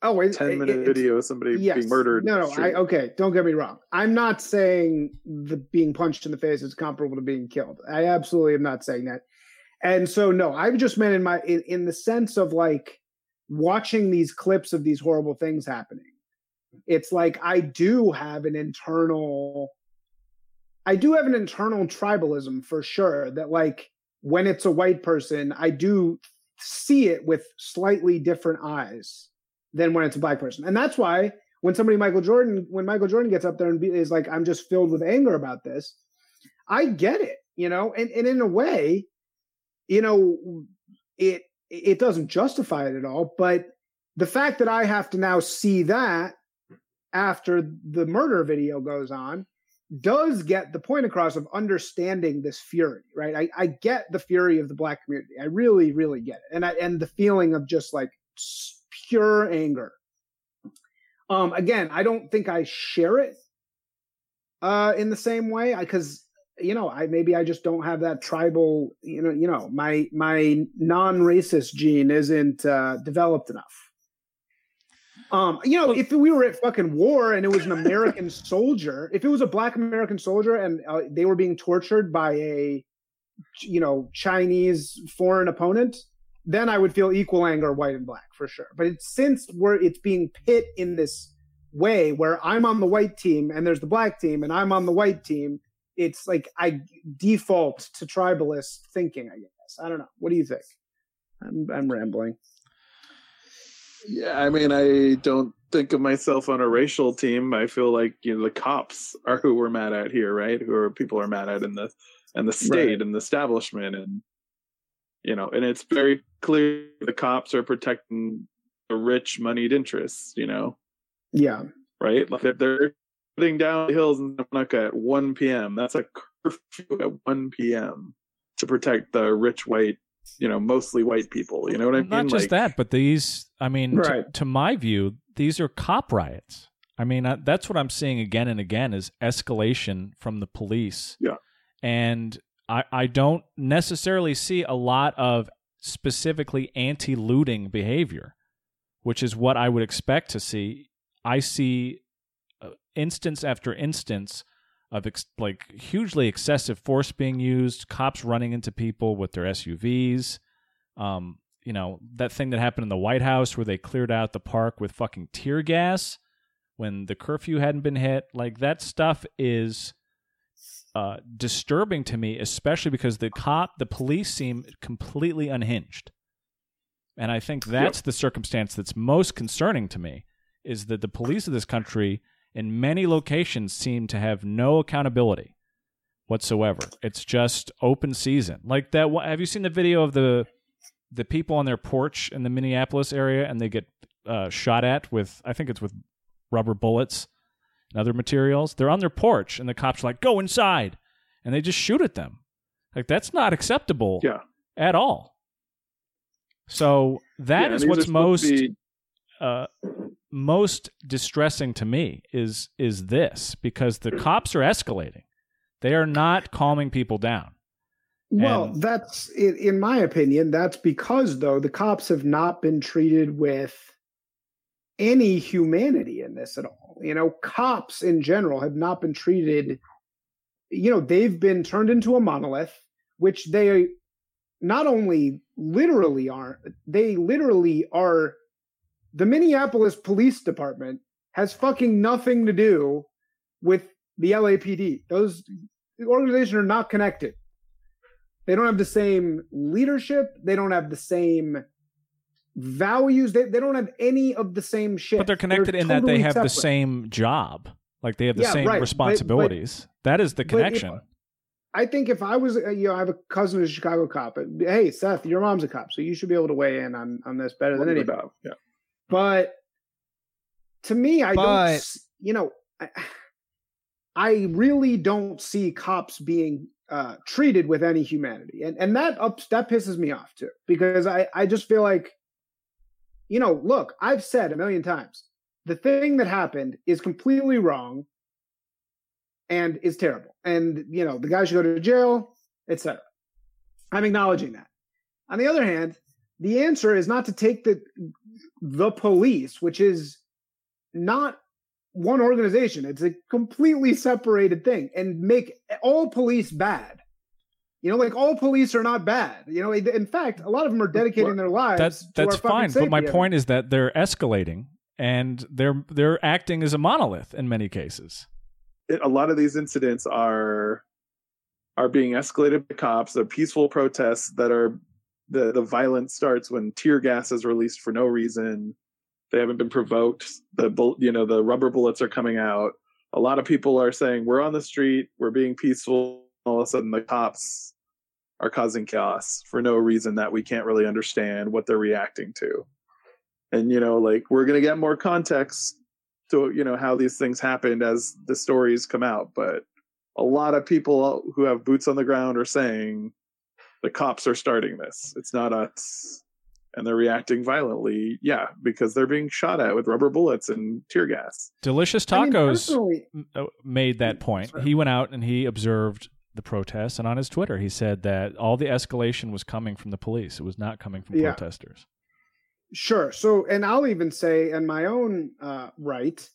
Oh, it, Ten it- minute it's- video of somebody yes. being murdered. No, no. I, okay, don't get me wrong. I'm not saying the being punched in the face is comparable to being killed. I absolutely am not saying that. And so, no, I've just meant in my in, in the sense of like watching these clips of these horrible things happening. It's like I do have an internal. I do have an internal tribalism for sure. That like when it's a white person, I do see it with slightly different eyes than when it's a black person. And that's why when somebody Michael Jordan, when Michael Jordan gets up there and be, is like, I'm just filled with anger about this, I get it, you know, and, and in a way, you know, it it doesn't justify it at all. But the fact that I have to now see that after the murder video goes on does get the point across of understanding this fury, right? I, I get the fury of the black community. I really, really get it. And I, and the feeling of just like pure anger. Um, again, I don't think I share it uh, in the same way I because you know I maybe I just don't have that tribal you know you know my my non-racist gene isn't uh, developed enough. Um, you know, if we were at fucking war and it was an American soldier, if it was a black American soldier and uh, they were being tortured by a you know Chinese foreign opponent, then I would feel equal anger, white and black for sure. But it's since we're it's being pit in this way where I'm on the white team and there's the black team and I'm on the white team. It's like I default to tribalist thinking. I guess I don't know. What do you think? I'm I'm rambling. Yeah, I mean, I don't think of myself on a racial team. I feel like you know the cops are who we're mad at here, right? Who are people are mad at in the and the state right. and the establishment and you know, and it's very clear the cops are protecting the rich moneyed interests, you know. Yeah. Right? Like if they're putting down the hills in Santa at one PM, that's a curfew at one PM to protect the rich white you know mostly white people you know what i mean? not just like, that but these i mean right. to, to, my view these are cop riots. I mean uh, that's what i'm seeing again and again is escalation from the police. Yeah. And i i don't necessarily see a lot of specifically anti-looting behavior which is what i would expect to see. I see instance after instance of ex- like hugely excessive force being used, cops running into people with their SUVs. Um, you know, that thing that happened in the White House where they cleared out the park with fucking tear gas when the curfew hadn't been hit. Like that stuff is uh, disturbing to me, especially because the cop, the police seem completely unhinged. And I think that's yep. the circumstance that's most concerning to me is that the police of this country in many locations seem to have no accountability whatsoever. It's just open season. Like that have you seen the video of the the people on their porch in the Minneapolis area and they get uh, shot at with I think it's with rubber bullets and other materials. They're on their porch and the cops are like, "Go inside." And they just shoot at them. Like that's not acceptable yeah. at all. So that yeah, is what's most be... uh, most distressing to me is is this because the cops are escalating. They are not calming people down. Well, and, that's in my opinion. That's because though the cops have not been treated with any humanity in this at all. You know, cops in general have not been treated. You know, they've been turned into a monolith, which they not only literally aren't. They literally are the Minneapolis Police Department has fucking nothing to do with the LAPD. Those organizations are not connected. They don't have the same leadership. They don't have the same values. They, they don't have any of the same shit. But they're connected they're in totally that they have separate. the same job. Like they have the yeah, same right. responsibilities. But, but, that is the connection. If, I think if I was, you know, I have a cousin who's a Chicago cop. Hey, Seth, your mom's a cop, so you should be able to weigh in on on this better than anybody. Yeah. But to me, I but, don't, you know, I, I, really don't see cops being uh, treated with any humanity, and and that ups that pisses me off too because I I just feel like, you know, look, I've said a million times the thing that happened is completely wrong and is terrible, and you know the guy should go to jail, etc. I'm acknowledging that. On the other hand, the answer is not to take the the police, which is not one organization. It's a completely separated thing and make all police bad. You know, like all police are not bad. You know, in fact, a lot of them are dedicating their lives. That's that's fine. But my point is that they're escalating and they're they're acting as a monolith in many cases. It, a lot of these incidents are are being escalated by cops. They're peaceful protests that are the the violence starts when tear gas is released for no reason. They haven't been provoked. The you know the rubber bullets are coming out. A lot of people are saying we're on the street, we're being peaceful. All of a sudden, the cops are causing chaos for no reason that we can't really understand what they're reacting to. And you know, like we're gonna get more context to you know how these things happened as the stories come out, but a lot of people who have boots on the ground are saying the cops are starting this. It's not us. And they're reacting violently, yeah, because they're being shot at with rubber bullets and tear gas. Delicious Tacos I mean, uh, made that point. He went out and he observed the protests, and on his Twitter, he said that all the escalation was coming from the police. It was not coming from yeah. protesters. Sure. So, and I'll even say, in my own uh, right,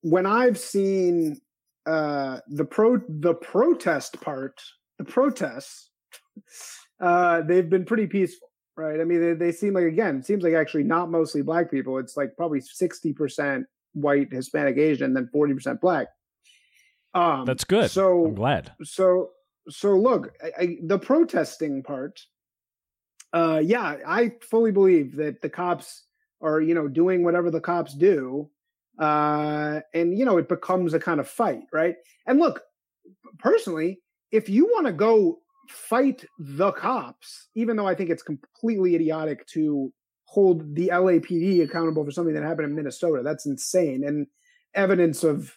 when I've seen uh, the pro the protest part, the protests uh, they've been pretty peaceful, right? I mean, they, they seem like again, it seems like actually not mostly black people. It's like probably sixty percent white, Hispanic, Asian, then forty percent black. Um, That's good. So I'm glad. so so look, I, I, the protesting part. Uh, yeah, I fully believe that the cops are, you know, doing whatever the cops do, uh, and you know, it becomes a kind of fight, right? And look, personally, if you want to go fight the cops, even though I think it's completely idiotic to hold the LAPD accountable for something that happened in Minnesota, that's insane and evidence of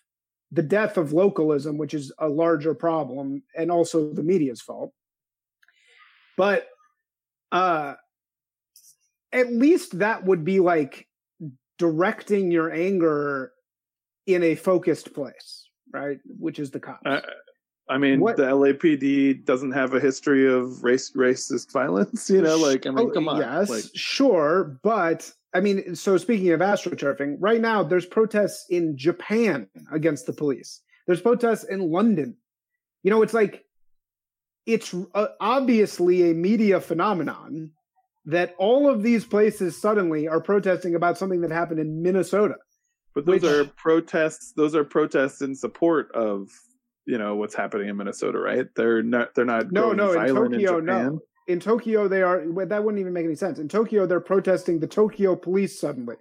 the death of localism, which is a larger problem, and also the media's fault. But uh at least that would be like directing your anger in a focused place, right? Which is the cops. Uh, I mean, What- the LAPD doesn't have a history of race racist violence. You know, like I mean, Oh, come on. Yes, Like, sure, but I mean, so speaking of astroturfing, right now there's protests in Japan against the police. There's protests in London. You know, it's like it's uh, obviously a media phenomenon that all of these places suddenly are protesting about something that happened in Minnesota. but those which- are protests. Those are protests in support of you know what's happening in Minnesota, right? They're not. They're not. No, no, in Tokyo, in no. In Tokyo, they are. Well, that wouldn't even make any sense. In Tokyo, they're protesting the Tokyo police suddenly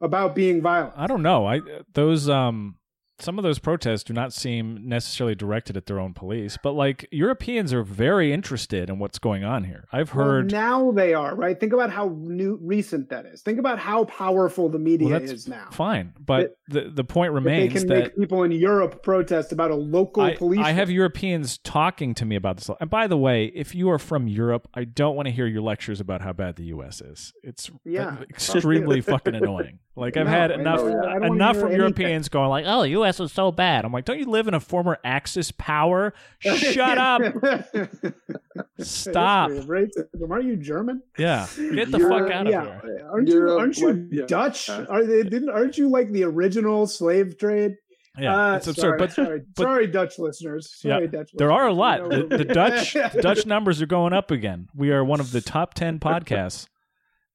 about being violent. I don't know. I those um some of those protests do not seem necessarily directed at their own police, but like Europeans are very interested in what's going on here. I've Well, heard now they are right. Think about how new recent that is. Think about how powerful the media Well, that's is now. fine, but the the point remains That they can that make people in Europe protest about a local I, police. I have. Europeans talking to me about this. And by the way, if you are from Europe, I don't want to hear your lectures about how bad the U.S. is. It's Yeah. extremely fucking annoying. Like I've No, had enough know. I enough from. Europeans going like, "Oh, the U.S. is so bad." I'm like, "Don't you live in a former Axis power? Shut up! Stop! History of racism. Are you German? Yeah, get the You're- fuck out of yeah. here." Aren't you? Europe, Aren't you yeah. Dutch? Uh, Are they? Didn't? Aren't you like the original slave trade? Yeah, Uh, it's absurd. Sorry, But sorry, but- sorry, Dutch listeners. Sorry, Yeah, Dutch. there are a lot. The, the Dutch the Dutch numbers are going up again. We are one of the top ten podcasts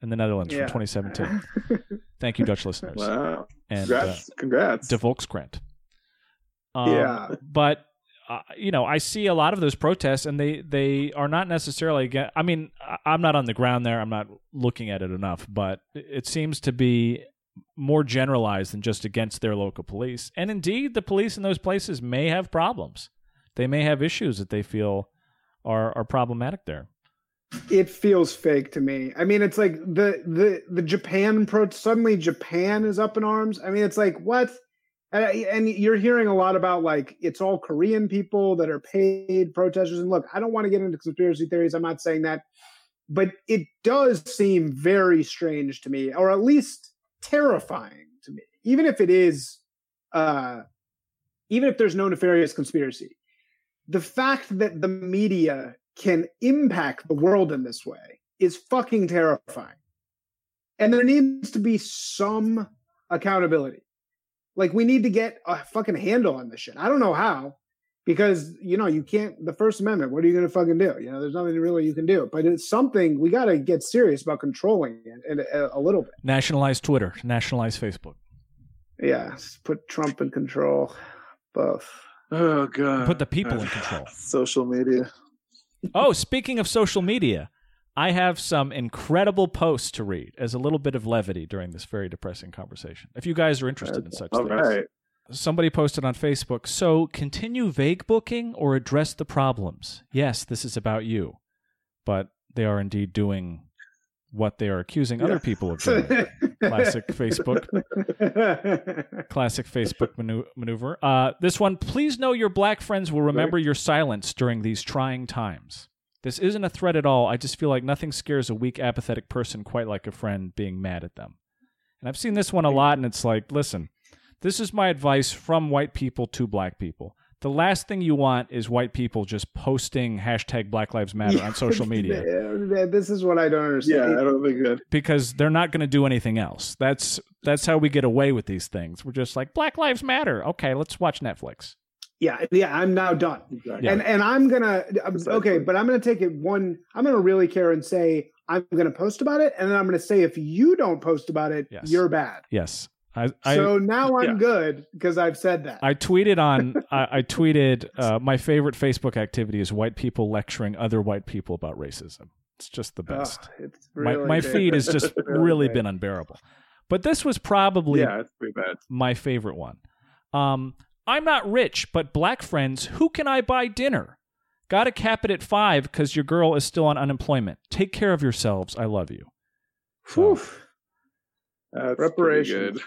in the Netherlands Yeah. from 2017. Thank you, Dutch listeners. Wow. And uh, Congrats. Congrats. De Volkskrant. Um, Yeah. but uh, you know, I see a lot of those protests, and they they are not necessarily. I mean, I'm not on the ground there. I'm not looking at it enough, but it seems to be more generalized than just against their local police. And indeed, the police in those places may have problems. They may have issues that they feel are are problematic there. It feels fake to me. I mean, it's like the the the Japan pro. Suddenly, Japan is up in arms. I mean, it's like what? And you're hearing a lot about like it's all Korean people that are paid protesters. And look, I don't want to get into conspiracy theories. I'm not saying that, but it does seem very strange to me, or at least terrifying to me. Even if it is, uh, even if there's no nefarious conspiracy, the fact that the media can impact the world in this way is fucking terrifying. And there needs to be some accountability. Like we need to get a fucking handle on this shit. I don't know how, because you know you can't. The First Amendment. What are you going to fucking do? You know, there's nothing really you can do. But it's something we got to get serious about controlling it a, uh, a little bit. Nationalize Twitter, nationalize Facebook. Yeah, put Trump in control. Both. Oh god. Put the people uh, in control. Social media. Oh, speaking of social media, I have some incredible posts to read as a little bit of levity during this very depressing conversation. If you guys are interested in such All things. right. Somebody posted on Facebook, so continue vague booking or address the problems. Yes, this is about you. But they are indeed doing what they are accusing other people of doing. Classic Facebook. Classic Facebook manu- maneuver. Uh, this one, please know your black friends will remember your silence during these trying times. This isn't a threat at all. I just feel like nothing scares a weak, apathetic person quite like a friend being mad at them. And I've seen this one a lot, and it's like, listen, this is my advice from white people to black people. The last thing you want is white people just posting hashtag Black Lives Matter on social media This is what I don't understand. Yeah, I don't think that. because they're not going to do anything else. That's that's how we get away with these things. We're just like Black Lives Matter. Okay, let's watch Netflix. Yeah, yeah, I'm now done. Exactly. And and I'm gonna Exactly. okay, but I'm gonna take it one. I'm gonna really care and say I'm gonna post about it, and then I'm gonna say if you don't post about it, Yes. you're bad. Yes. I, I so now I'm Yeah. good because I've said that. I tweeted on I, I tweeted uh, my favorite Facebook activity is white people lecturing other white people about racism. It's just the Ugh, best. it's my really my big. feed has just Really really been unbearable. But this was probably yeah, it's pretty bad. my favorite one. Um, I'm not rich, but black friends, who can I buy dinner? Got to cap it at five because your girl is still on unemployment. Take care of yourselves. I love you. So, Whew. That's Reparations.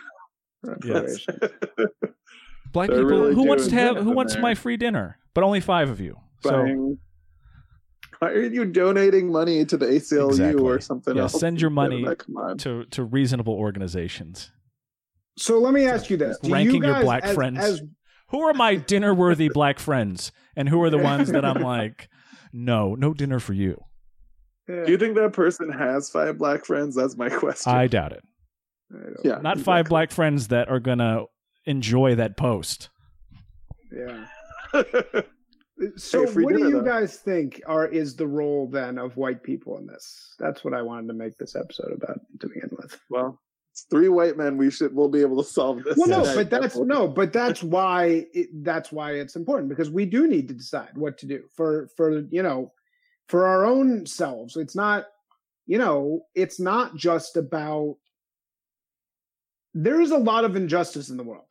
Pretty Reparations. good. black They're people, really who wants to have who wants there. my free dinner? But only five of you. So Buying- Why are you donating money to the ACLU Exactly. or something Yeah, else? send your money Yeah, to to reasonable organizations. So let me ask you this: Do Ranking you your black as, friends. as Who are my dinner worthy black friends? And who are the ones that I'm like, no, no dinner for you? Do you think that person has five black friends? That's my question. I doubt it. I don't- yeah, Not five black friends that are gonna enjoy that post. yeah. So, Hey, free what do you though. guys think are is the role then of white people in this? That's what I wanted to make this episode about to begin with. well, it's three white men. We should. We'll be able to solve this. Well, no, tonight, but that's definitely. no, but that's why it, that's why it's important because we do need to decide what to do for for you know for our own selves. It's not you know it's not just about. There is a lot of injustice in the world.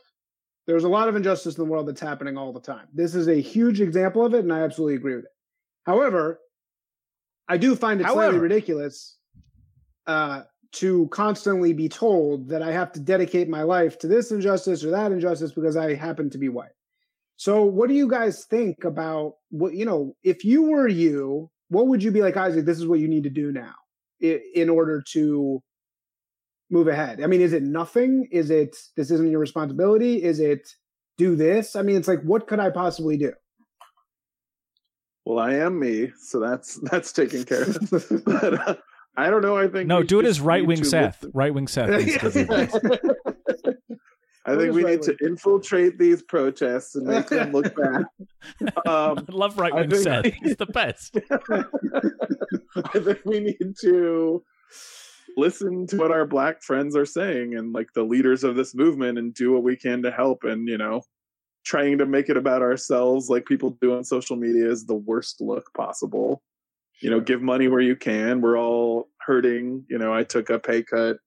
There's a lot of injustice in the world that's happening all the time. This is a huge example of it, and I absolutely agree with it. However, I do find it slightly ridiculous uh, to constantly be told that I have to dedicate my life to this injustice or that injustice because I happen to be white. So, what do you guys think about what you know? If you were you, what would you be like, Isaac? This is what you need to do now in order to move ahead. I mean, is it nothing? Is it this isn't your responsibility? Is it do this? I mean, it's like, what could I possibly do? Well, I am me, so that's that's taken care of. but uh, I don't know. I think No, do it as right wing Seth. Right wing Seth. needs to do this. I think we right need to infiltrate these protests and make them look bad. Um, I love right wing Seth. He's the best. I think we need to listen to what our black friends are saying and like the leaders of this movement and do what we can to help and you know trying to make it about ourselves like people do on social media is the worst look possible. You know give money where you can. We're all hurting. You know i took a pay cut.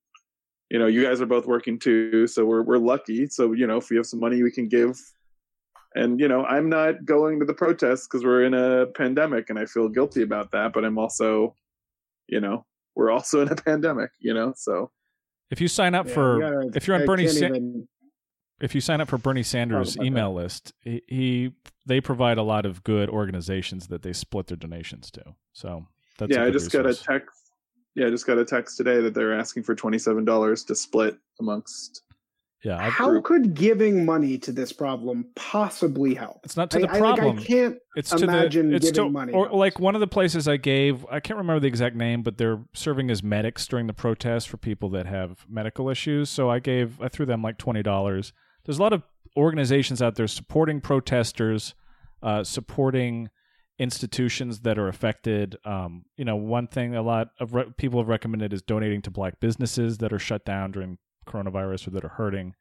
You know you guys are both working too so we're we're lucky. So you know if we have some money we can give. And you know i'm not going to the protests because we're in a pandemic and i feel guilty about that but i'm also you know we're also in a pandemic you know? So If you sign up Yeah, for gotta- if you're on I Bernie Sa- even- if you sign up for Bernie Sanders' about email list, he, he they provide a lot of good organizations that they split their donations to. So that's a yeah i good just got a text yeah i just got a text today that they're asking for $27 to split amongst yeah. I've, How could giving money to this problem possibly help? it's not to I, the I, like, problem. I can't. it's to imagine the it's giving to money or helps. like one of the places I gave. I can't remember the exact name, but they're serving as medics during the protest for people that have medical issues. So I gave I threw them like twenty dollars. There's a lot of organizations out there supporting protesters, uh, supporting institutions that are affected. Um, you know, one thing a lot of re- people have recommended is donating to black businesses that are shut down during coronavirus or that are hurting.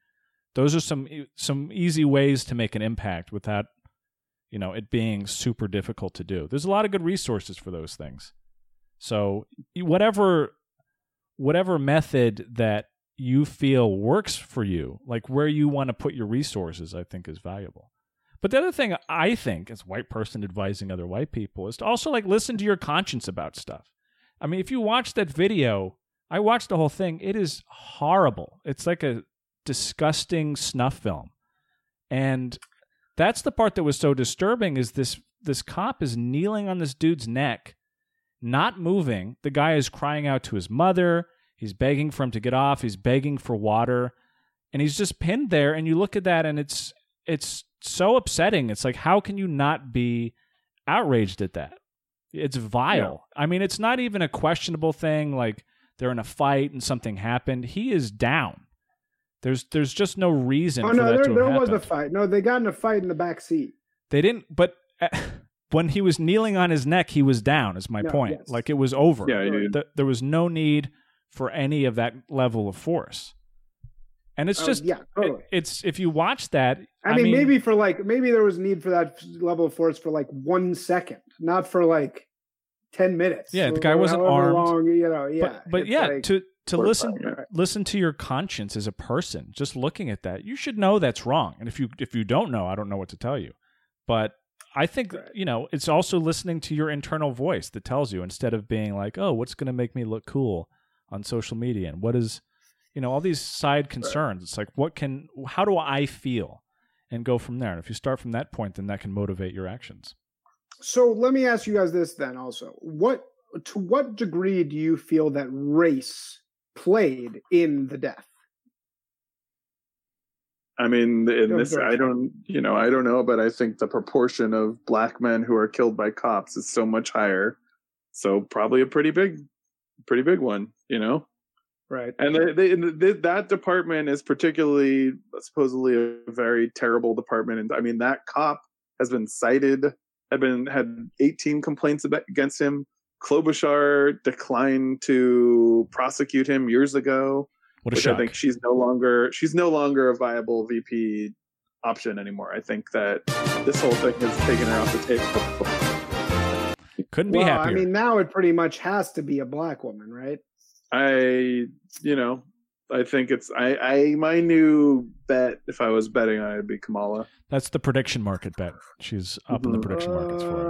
Those are some some easy ways to make an impact without you know it being super difficult to do. There's a lot of good resources for those things. So whatever whatever method that you feel works for you, like where you want to put your resources, I think is valuable. But the other thing I think, as a white person advising other white people, is to also like listen to your conscience about stuff. I mean, if you watch that video, I watched the whole thing. It is horrible. It's like a disgusting snuff film, and that's the part that was so disturbing. Is this this cop is kneeling on this dude's neck, not moving. The guy is crying out to his mother. He's begging for him to get off. He's begging for water, and he's just pinned there. And you look at that, and it's it's so upsetting. It's like, how can you not be outraged at that? It's vile. I mean, it's not even a questionable thing. Like they're in a fight and something happened. He is down. There's there's just no reason Oh for no, that there, to there was a fight. No, they got in a fight in the back seat. They didn't, but uh, when he was kneeling on his neck, he was down. Is my No, point. yes. Like it was over. Yeah, you- Th- there was no need for any of that level of force. And it's Oh, just, yeah, totally. it- it's if you watch that. I, mean, maybe for like maybe there was need for that level of force for like one second, not for like ten minutes. Yeah, the guy wasn't armed. Long, you know, yeah. but but yeah, like- to to listen listen to your conscience as a person. Just looking at that, you should know that's wrong. And if you if you don't know, I don't know what to tell you. But I think Right. you know it's also listening to your internal voice that tells you instead of being like, oh, what's going to make me look cool on social media and what is you know all these side concerns. It's like what can how do I feel and go from there. And if you start from that point, then that can motivate your actions. So let me ask you guys this then also. What to what degree do you feel that race played in the death? I mean, in Go this. I don't, you know, I don't know, but I think the proportion of black men who are killed by cops is so much higher. So probably a pretty big, pretty big one, you know. Right. And they, they, and th that department is particularly supposedly a very terrible department. And I mean, that cop has been cited, had been had 18 complaints about, against him. Klobuchar declined to prosecute him years ago What a which shock! I think she's no longer she's no longer a viable VP option anymore. I think that this whole thing has taken her off the table. Couldn't be well, happier. I mean, now it pretty much has to be a black woman, right? I, you know, I think it's I, I my new bet if I was betting on it, it'd be Kamala. That's the prediction market bet. She's up in the prediction markets for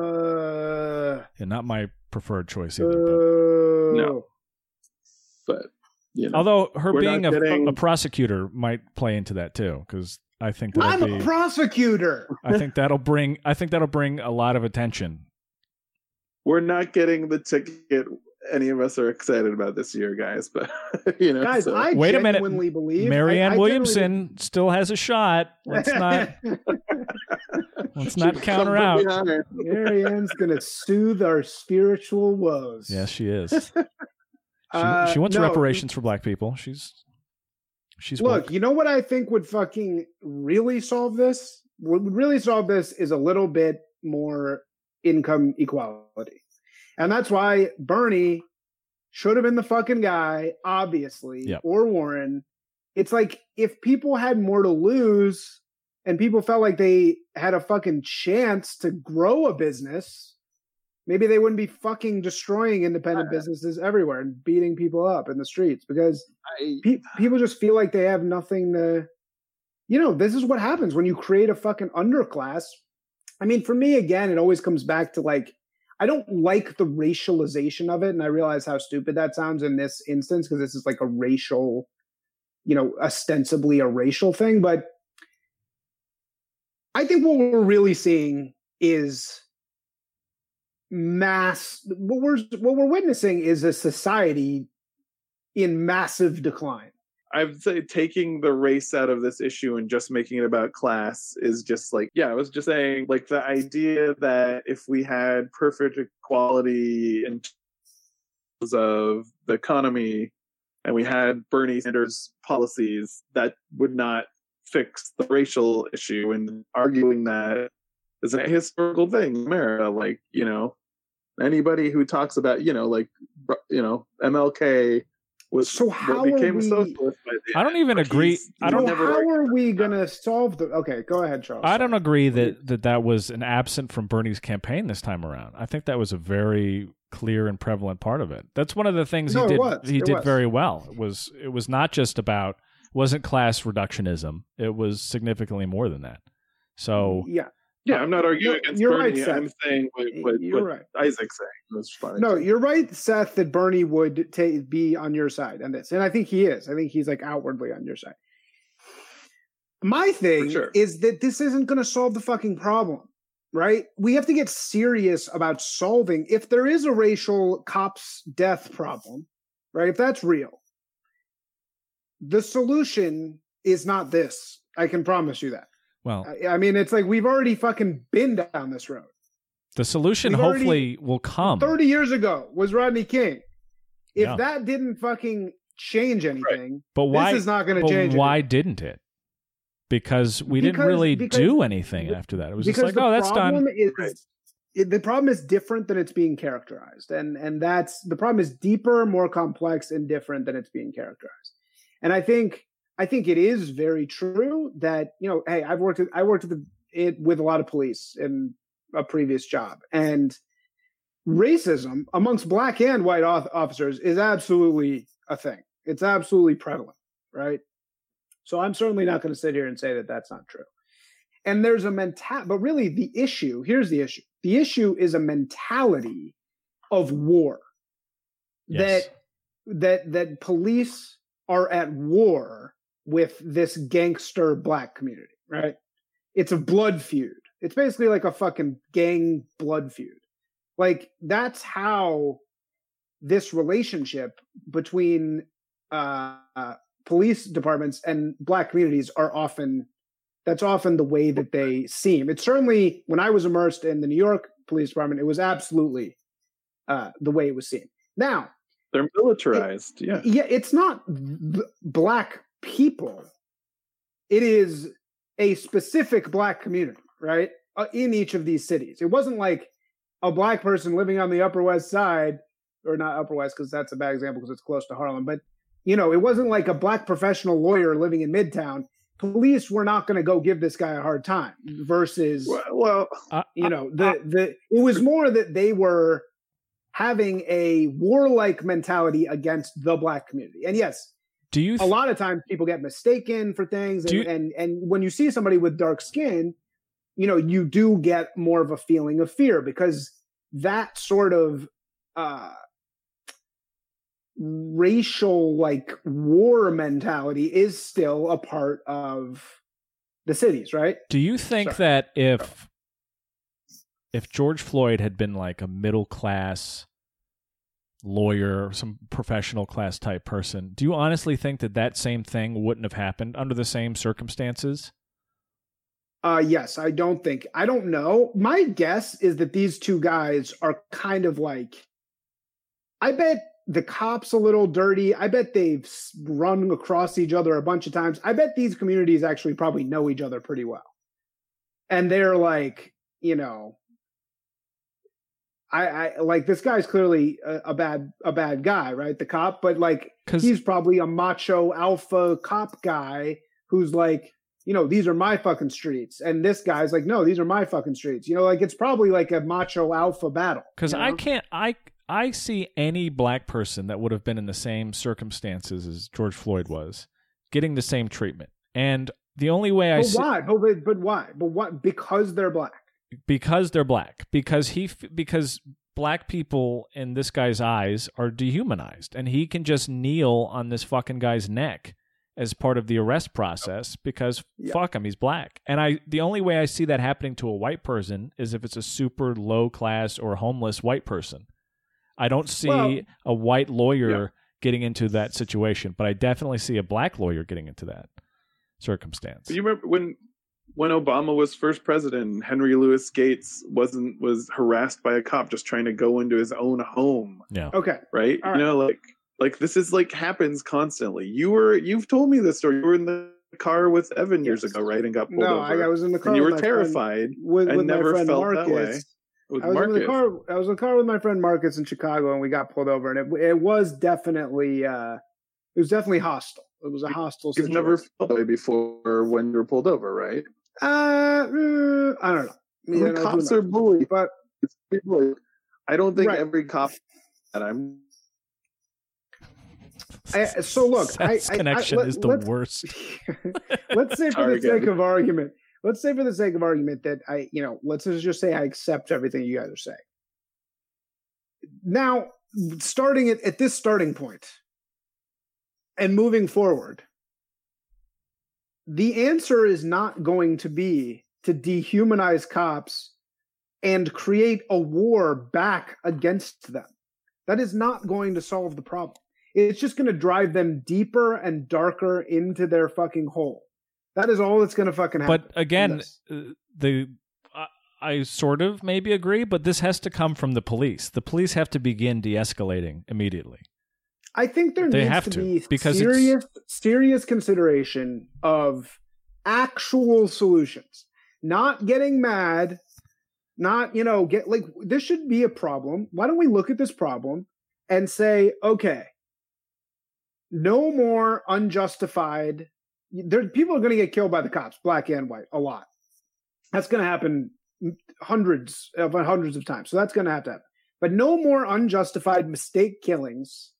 it. Uh, Yeah, not my preferred choice either. But. no. But you know, Although her being a, getting- a prosecutor might play into that too, because I think I'm that'll a prosecutor. I think that'll bring I think that'll bring a lot of attention. we're not getting the ticket any of us are excited about this year, guys. But you know, Guys, so- I Wait a minute. believe Marianne I- I Williamson still has a shot. Let's not let's not Should count her out. from behind. generally- Marianne's gonna soothe our spiritual woes. Yes, she is. She, Uh, she wants no, reparations for black people. She's she's Look, woke. you know what I think would fucking really solve this? What would really solve this is a little bit more income equality. And that's why Bernie should have been the fucking guy, obviously, Yep. or Warren. It's like if people had more to lose and people felt like they had a fucking chance to grow a business, maybe they wouldn't be fucking destroying independent Uh, businesses everywhere and beating people up in the streets because I- pe- people just feel like they have nothing to you know this is what happens when you create a fucking underclass i mean for me again it always comes back to like i don't like the racialization of it and i realize how stupid that sounds in this instance because this is like a racial you know ostensibly a racial thing but i think what we're really seeing is mass what we're what we're witnessing is a society in massive decline I'd say taking the race out of this issue and just making it about class is just like, yeah, I was just saying, like, the idea that if we had perfect equality in terms of the economy and we had Bernie Sanders policies, that would not fix the racial issue. And arguing that is a historical thing in America. Like, you know, anybody who talks about, you know, like, you know, MLK was So how are became a we- socialist by the I don't even but agree- I don't- so never how are we gonna solve the okay go ahead charles I don't agree that, that that was an absent from Bernie's campaign this time around. I think that was a very clear and prevalent part of it. That's one of the things No, he did. was. He It did was. very well. It was it was not just about wasn't class reductionism. It was significantly more than that. So yeah Yeah, I'm not arguing against you're Bernie. right, Seth. I'm saying what, what, you're what right Isaac's saying was funny. no you're right seth that bernie would ta- be on your side on this and i think he is i think he's like outwardly on your side my thing sure. is that this isn't gonna solve the fucking problem right we have to get serious about solving if there is a racial cops death problem right if that's real the solution is not this i can promise you that well, I, I mean, it's like we've already fucking been down this road. the solution we've already- hopefully will come. 30 years ago was Rodney King. If Yeah. that didn't fucking change anything, but why? this is not going to change why anything. didn't it? because we didn't Because- really because- do anything after that. It was just because like, the oh, that's problem done. Is, Right. it- the problem is different than it's being characterized, and and that's the problem is deeper, more complex, and different than it's being characterized. And I think I think it is very true that you know, hey, I've worked at, I worked at the, it with a lot of police in a previous job, and racism amongst black and white officers is absolutely a thing. It's absolutely prevalent, right? So I'm certainly not going to sit here and say that that's not true. And there's a mental, but really the issue, here's the issue. The issue is a mentality of war Yes. that that that police are at war with this gangster black community, right? It's a blood feud. It's basically like a fucking gang blood feud. Like that's how this relationship between uh, uh, police departments and black communities are often that's often the way that they seem. It's certainly when I was immersed in the New York Police Department, it was absolutely uh, the way it was seen. Now, They're militarized. yeah. yeah, it's not black people. It is a specific black community, right? Uh, in each of these cities. It wasn't like a black person living on the Upper West Side, or not Upper West, because that's a bad example because it's close to Harlem. But you know, it wasn't like a black professional lawyer living in Midtown. Police were not going to go give this guy a hard time. Versus, Well, well, Uh, you know, the the it was more that they were having a warlike mentality against the black community. And yes, do you? a lot of times people get mistaken for things and, you- and and when you see somebody with dark skin you know you do get more of a feeling of fear because that sort of uh racial like war mentality is still a part of the cities right do you think Sorry. that if if George Floyd had been like a middle class lawyer, some professional class type person, do you honestly think that that same thing wouldn't have happened under the same circumstances? Uh, yes, I don't think. I don't know. My guess is that these two guys are kind of like. I bet the cops a little dirty. I bet they've run across each other a bunch of times. I bet these communities actually probably know each other pretty well, and they're like, you know, I, I like this guy's clearly a, a bad a bad guy, right? The cop, but like he's probably a macho alpha cop guy who's like, you know, these are my fucking streets. And this guy's like, no, these are my fucking streets. You know, like it's probably like a macho alpha battle. because you I can't I I see any black person that would have been in the same circumstances as George Floyd was getting the same treatment, and the only way I But see why? But, but, but why? But what? Because they're black. Because they're black because he because black people in this guy's eyes are dehumanized and he can just kneel on this fucking guy's neck as part of the arrest process because Yeah. fuck him he's black and i the only way i see that happening to a white person is if it's a super low class or homeless white person i don't see Well- a white lawyer Yeah. getting into that situation but i definitely see a black lawyer getting into that circumstance you remember when when Obama was first president, Henry Louis Gates wasn't was harassed by a cop just trying to go into his own home, yeah Okay. right? All you know, like like this is like happens constantly. You were you've told me this story. You were in the car with Evan years Yes. ago, right? And got pulled No, over. I, I was in the car. and you with were my friend- terrified with, and with my never friend felt Marcus. that way. with I was Marcus. in the car. I was in the car with my friend Marcus in Chicago, and we got pulled over, and it it was definitely uh, it was definitely hostile. It was a hostile. You've situation. never felt that way before when you were pulled over, right? Uh, mm, I don't know. I mean, You know, cops are bullies. but It's people. I don't think Right. every cop. And I'm I, so look, I, Seth's I, I, connection let- is the let's- worst let's say for the sake of argument, let's say for the sake of argument that I, you know, let's just say I accept everything you guys are saying. Now, starting at, at this starting point and moving forward, the answer is not going to be to dehumanize cops and create a war back against them. That is not going to solve the problem. It's just going to drive them deeper and darker into their fucking hole. That is all that's going to fucking happen. But again, uh, the I, I sort of maybe agree, but this has to come from the police. The police have to begin de-escalating immediately. I think there They needs have to, to, be because it's- serious, serious consideration of actual solutions, not getting mad, not, you know, get like this should be a problem. Why don't we look at this problem and say, okay, no more unjustified. There, people are going to get killed by the cops, black and white, a lot. That's going to happen hundreds of hundreds of times. So that's going to have to happen. But no more unjustified mistake killings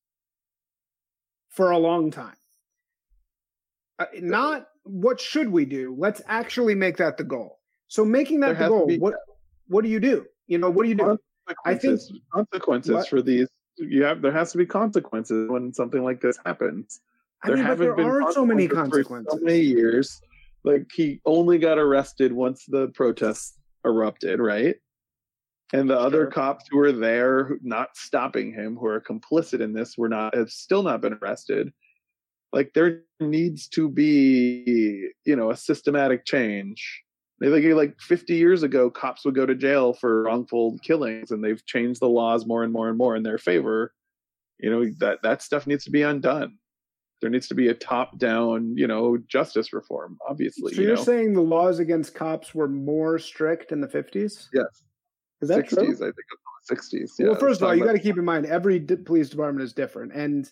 for a long time. Uh, not what should we do? Let's actually make that the goal. So making that the goal, be- what what do you do? You know, what do you do? I think- Consequences- consequences What? for these. You have there has to be consequences when something like this happens. I There mean, haven't there been are so many consequences. for. So many years. Like he only got arrested once the protests erupted, right? And the other Sure. cops who were there, not stopping him, who are complicit in this, were not have still not been arrested. Like there needs to be, you know, a systematic change. They like like 50 years ago, cops would go to jail for wrongful killings, and they've changed the laws more and more and more in their favor. You know that that stuff needs to be undone. There needs to be a top-down, you know, justice reform. Obviously, So you you're know, saying the laws against cops were more strict in the 50s? yes, Is that 60s, true? I think, the 60s. well, first of all, you got to keep in mind every d- police department is different, and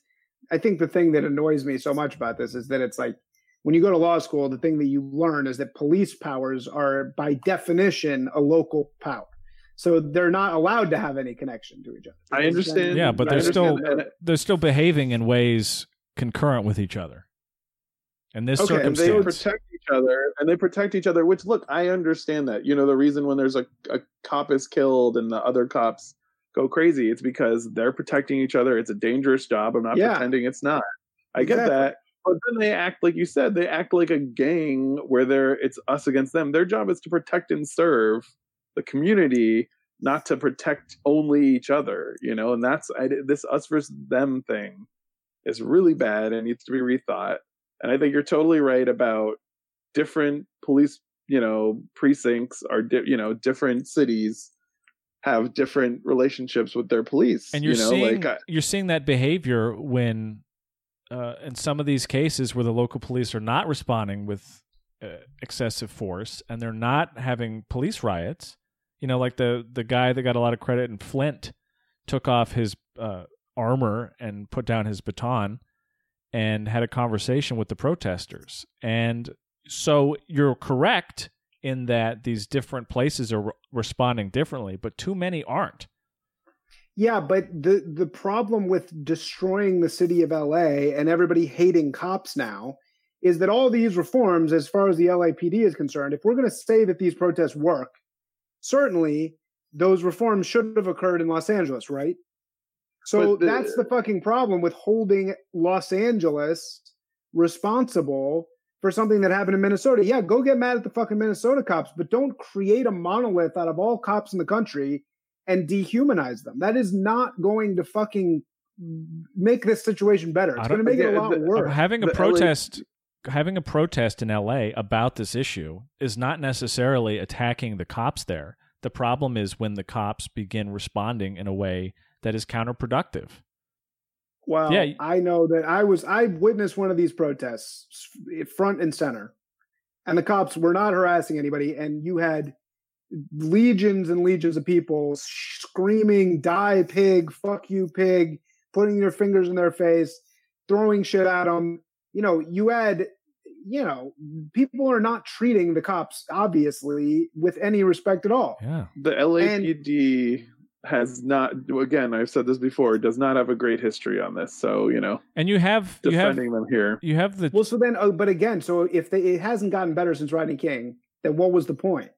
I think the thing that annoys me so much about this is that it's like when you go to law school, the thing that you learn is that police powers are by definition a local power, so they're not allowed to have any connection to each other. I understand. Yeah, but they're still they're still behaving in ways concurrent with each other. In this Okay, and they protect each other and they protect each other which look i understand that. You know the reason when there's a, a cop is killed and the other cops go crazy it's because they're protecting each other. It's a dangerous job. I'm not Yeah. pretending it's not. I get Exactly. that. But then they act like you said they act like a gang where they're it's us against them. Their job is to protect and serve the community not to protect only each other you know and that's I, this us versus them thing is really bad and needs to be rethought and I think you're totally right about different police, you know, precincts are, di- you know, different cities have different relationships with their police. and you're you know, seeing like I, you're seeing that behavior when uh, in some of these cases where the local police are not responding with uh, excessive force and they're not having police riots. You know, like the the guy that got a lot of credit in Flint took off his uh, armor and put down his baton and had a conversation with the protesters. And so you're correct in that these different places are re- responding differently, but too many aren't. Yeah, but the the problem with destroying the city of LA and everybody hating cops now is that all these reforms, as far as the LAPD is concerned, if we're going to say that these protests work, certainly those reforms should have occurred in Los Angeles, right? So the- that's the fucking problem with holding Los Angeles responsible for something that happened in Minnesota. Yeah, go get mad at the fucking Minnesota cops, but don't create a monolith out of all cops in the country and dehumanize them. That is not going to fucking make this situation better. It's going to make it a lot the- worse. having a The LA protest having a protest in LA about this issue is not necessarily attacking the cops there. The problem is when the cops begin responding in a way that is counterproductive. Well, Yeah. I know that I was I witnessed one of these protests front and center, and the cops were not harassing anybody, and you had legions and legions of people screaming "Die pig! Fuck you, pig!" putting their fingers in their face, throwing shit at them. You know, you had, you know, people are not treating the cops obviously with any respect at all. Yeah. the LAPD has not, again, I've said this before, does not have a great history on this. So, you know, And you have you have defending them here. you have the Well, so then, oh, but again, so if they, it hasn't gotten better since Rodney King, then what was the point?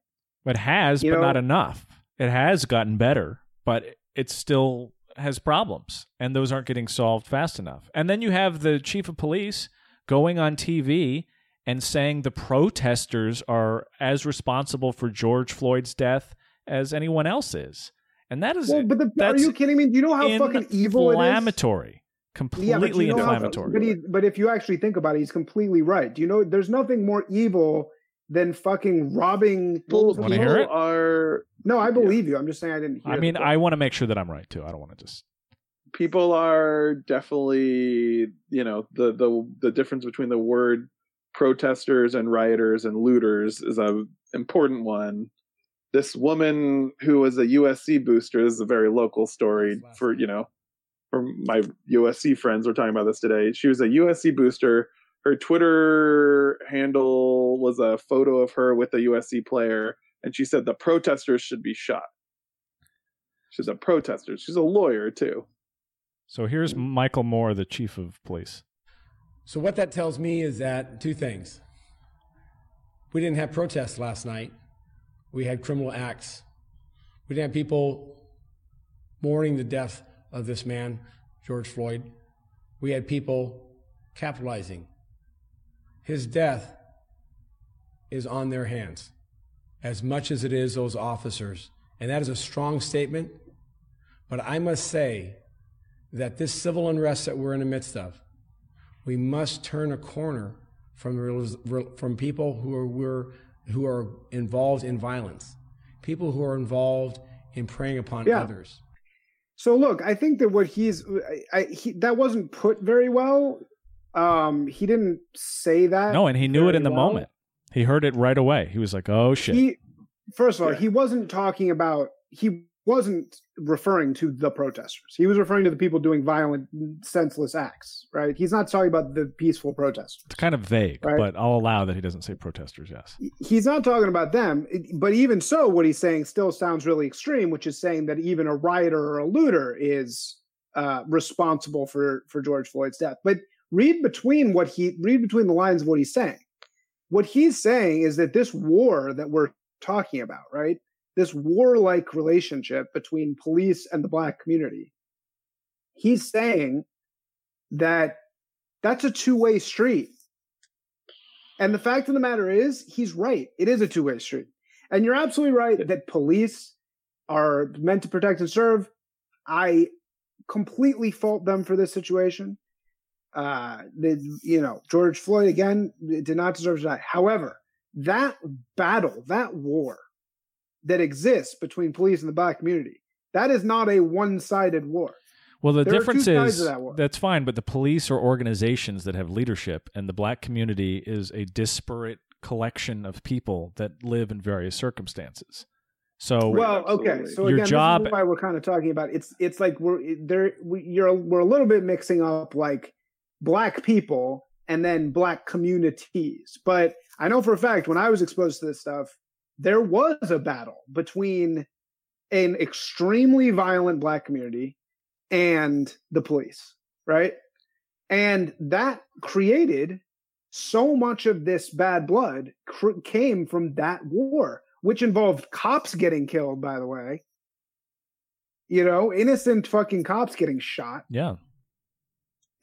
it has you but know- not enough. It has gotten better, but it still has problems and those aren't getting solved fast enough. And then you have the chief of police going on TV and saying the protesters are as responsible for George Floyd's death as anyone else is. And that is Well, but the, are that's you kidding me? Do you know how fucking evil it is? inflammatory. Completely Yeah, but you how- inflammatory. but, he, but if you actually think about it, he's completely right. Do you know? There's nothing more evil than fucking robbing. People, Wanna hear it? are No, I believe you. I'm just saying I didn't. Hear I mean, the- I want to make sure that I'm right too. I don't want to just people are definitely you know the the the difference between the word protesters and rioters and looters is a important one. This woman who was a USC booster this is a very local story for you know, for my USC friends. We're talking about this today. She was a USC booster. Her Twitter handle was a photo of her with a USC player, and she said the protesters should be shot. She's a protester. She's a lawyer too. So here's Michael Moore, the chief of police. So what that tells me is that two things. We didn't have protests last night. We had criminal acts. We didn't have people mourning the death of this man, George Floyd. We had people capitalizing. His death is on their hands as much as it is those officers. And that is a strong statement. But I must say that this civil unrest that we're in the midst of, we must turn a corner from, from people who are, who are involved in violence, people who are involved in preying upon yeah. others. So look, I think that what he's I, he, that wasn't put very well. Um, he didn't say that. No, and he knew it in the well. moment. He heard it right away. He was like, "Oh shit." He, first of all, yeah. he wasn't talking about he wasn't referring to the protesters. He was referring to the people doing violent, senseless acts, right? He's not talking about the peaceful protesters. It's kind of vague, right? but I'll allow that he doesn't say protesters, yes. He's not talking about them, but even so, what he's saying still sounds really extreme, which is saying that even a rioter or a looter is uh, responsible for, for George Floyd's death. But read between what he, read between the lines of what he's saying. What he's saying is that this war that we're talking about, right? This warlike relationship between police and the black community. He's saying that that's a two way street. And the fact of the matter is, he's right. It is a two way street. And you're absolutely right that police are meant to protect and serve. I completely fault them for this situation. Uh, you know, George Floyd again did not deserve to die. However, that battle, that war that exists between police and the black community. That is not a one-sided war. Well, the there difference is that that's fine, but the police are organizations that have leadership, and the black community is a disparate collection of people that live in various circumstances. So, well, okay. So your again, job, this is why we're kind of talking about it's. It's like we're there. We, you're we're a little bit mixing up like black people and then black communities. But I know for a fact when I was exposed to this stuff, there was a battle between an extremely violent black community and the police, right? And that created so much of this bad blood cr- came from that war, which involved cops getting killed, by the way. You know, innocent fucking cops getting shot. Yeah.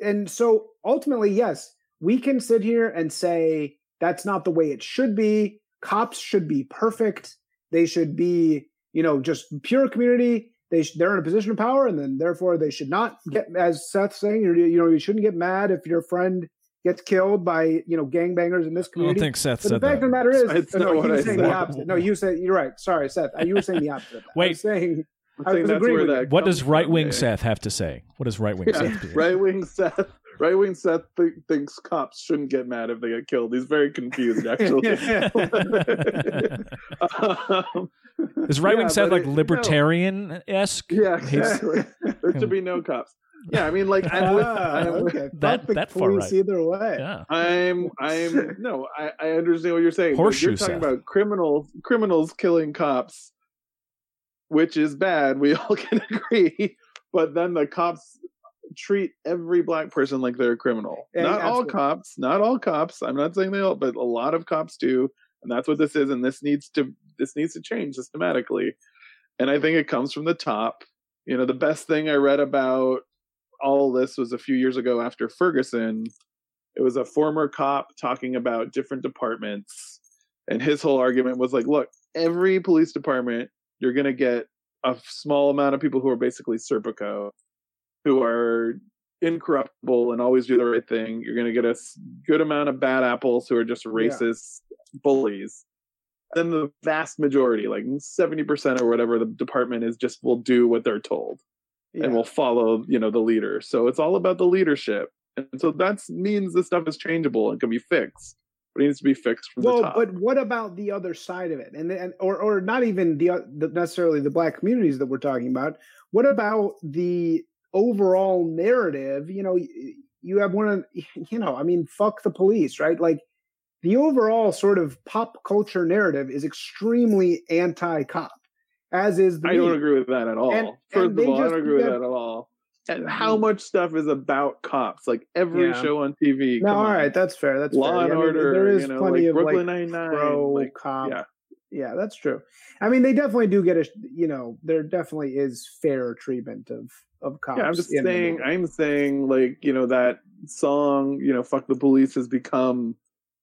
And so ultimately, yes, we can sit here and say that's not the way it should be cops should be perfect. They should be, you know, just pure community. They sh- they're in a position of power, and then therefore they should not get, as Seth's saying, you know, you shouldn't get mad if your friend gets killed by you know gangbangers in this community. I don't think Seth but said the fact that. of the matter is, no, he was saying the opposite. No, you said you're right. Sorry, Seth. You were saying the opposite. Wait, saying. I was agreeing with what does right wing Seth have to say? What does right wing yeah, Seth? Right wing Seth right wing Seth th- thinks cops shouldn't get mad if they get killed. He's very confused, actually. um, Is right wing yeah, Seth like libertarian esque? Yeah, exactly. there should be no cops. Yeah, I mean, like I'm with, I'm okay. that that far right. Either way, yeah. I'm I'm no, I, I understand what you're saying. Horseshoe you're talking Seth. about criminals criminals killing cops, which is bad. We all can agree. But then the cops treat every black person like they're a criminal. Yeah, not absolutely. all cops, not all cops. I'm not saying they all, but a lot of cops do, and that's what this is. And this needs to this needs to change systematically. And I think it comes from the top. You know, the best thing I read about all this was a few years ago after Ferguson. It was a former cop talking about different departments, and his whole argument was like, "Look, every police department, you're going to get a small amount of people who are basically Serpico who are incorruptible and always do the right thing. You're going to get a good amount of bad apples who are just racist yeah. bullies. Then the vast majority, like 70% or whatever the department is, just will do what they're told yeah. and will follow, you know, the leader. So it's all about the leadership. And so that means this stuff is changeable and can be fixed. but it needs to be fixed from well, the top. but what about the other side of it, and and or or not even the, the necessarily the black communities that we're talking about? What about the overall narrative? You know, you have one of you know, I mean, fuck the police, right? Like the overall sort of pop culture narrative is extremely anti-cop, as is the. I don't agree with that at all. And- First and of all, I don't agree with that- at all. And mm. how much stuff is about cops? Like every Yeah. show on TV. No, all on. right, that's fair. That's Law fair. and I mean, Order. there is you know, plenty like of Brooklyn like Nine Nine. pro Like, cop. yeah. yeah, that's true. I mean, they definitely do get a you know there definitely is fair treatment of of cops. Yeah, I'm just saying. I'm saying, like you know, that song, you know, "Fuck the Police" has become,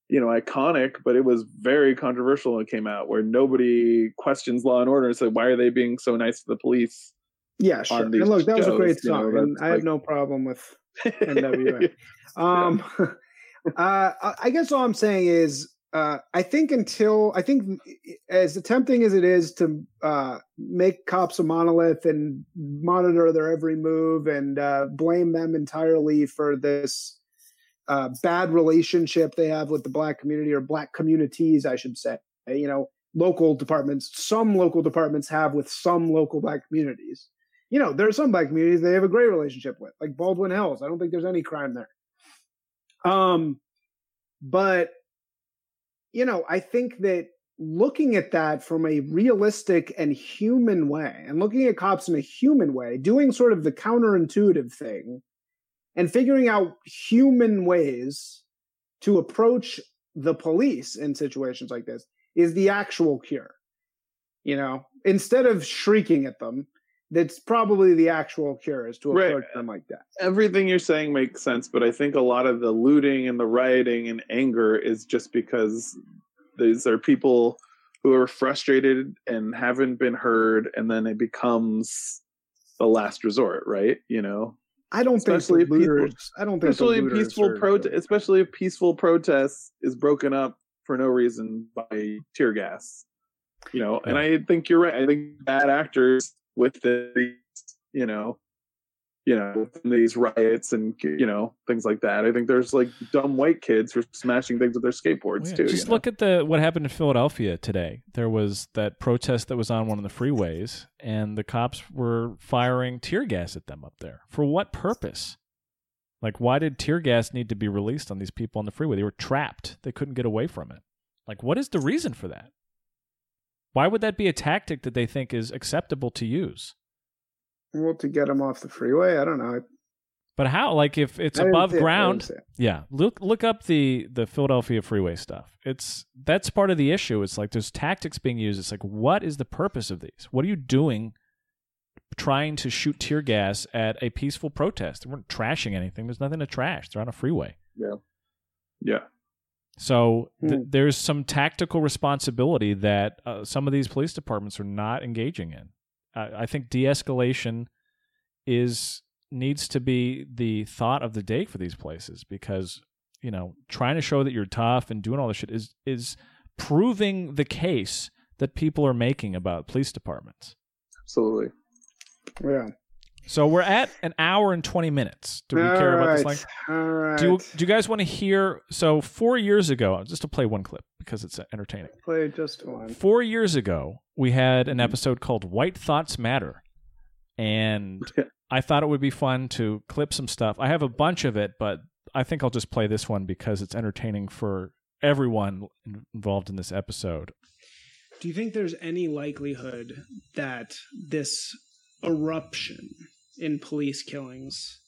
you know, iconic. But it was very controversial when it came out, where nobody questions law and order and said, "Why are they being so nice to the police?" yeah, sure. And look, that was a great shows, you know, song, and I have no problem with NWA. Um, uh, I guess all I'm saying is, uh, I think until I think as tempting as it is to uh, make cops a monolith and monitor their every move and uh, blame them entirely for this uh, bad relationship they have with the black community or black communities, I should say. You know, local departments, some local departments have with some local black communities. You know, there are some black communities they have a great relationship with, like Baldwin Hills. I don't think there's any crime there. Um, but you know, I think that looking at that from a realistic and human way, and looking at cops in a human way, doing sort of the counterintuitive thing, and figuring out human ways to approach the police in situations like this is the actual cure. You know, instead of shrieking at them, that's probably the actual cure is to Right. approach them like that. everything you're saying makes sense, but I think a lot of the looting and the rioting and anger is just because these are people who are frustrated and haven't been heard, and then it becomes the last resort, right? You know, I don't Especially think if people- looters. I don't think especially looters peaceful protest, especially if peaceful protest is broken up for no reason by tear gas. You know, and I think you're right. I think bad actors with the, you know, you know, these riots and you know things like that. I think there's like dumb white kids who are smashing things with their skateboards oh, Yeah, too. Just you know? look at the what happened in Philadelphia today. There was that protest that was on one of the freeways, and the cops were firing tear gas at them up there. For what purpose? Like, why did tear gas need to be released on these people on the freeway? They were trapped. They couldn't get away from it. Like, what is the reason for that? Why would that be a tactic that they think is acceptable to use? Well, to get them off the freeway, I don't know. But how? Like, if it's I above see it, I didn't ground, it. Yeah, look look up the the Philadelphia freeway stuff. It's that's part of the issue. It's like there's tactics being used. It's like what is the purpose of these? What are you doing trying to shoot tear gas at a peaceful protest? They weren't trashing anything. There's nothing to trash. They're on a freeway. Yeah. Yeah, So th- Hmm. there's some tactical responsibility that uh, some of these police departments are not engaging in. I think de-escalation is needs to be the thought of the day for these places because you know trying to show that you're tough and doing all this shit is is proving the case that people are making about police departments. absolutely. Yeah. So we're at an hour and 20 minutes. Do we care about this length? All right. Do you, do you guys want to hear? So four years ago, just to play one clip because it's entertaining. play just one? Four years ago, we had an episode called "White Thoughts Matter," and I thought it would be fun to clip some stuff. I have a bunch of it, but I think I'll just play this one because it's entertaining for everyone involved in this episode. Do you think there's any likelihood that this eruption in police killings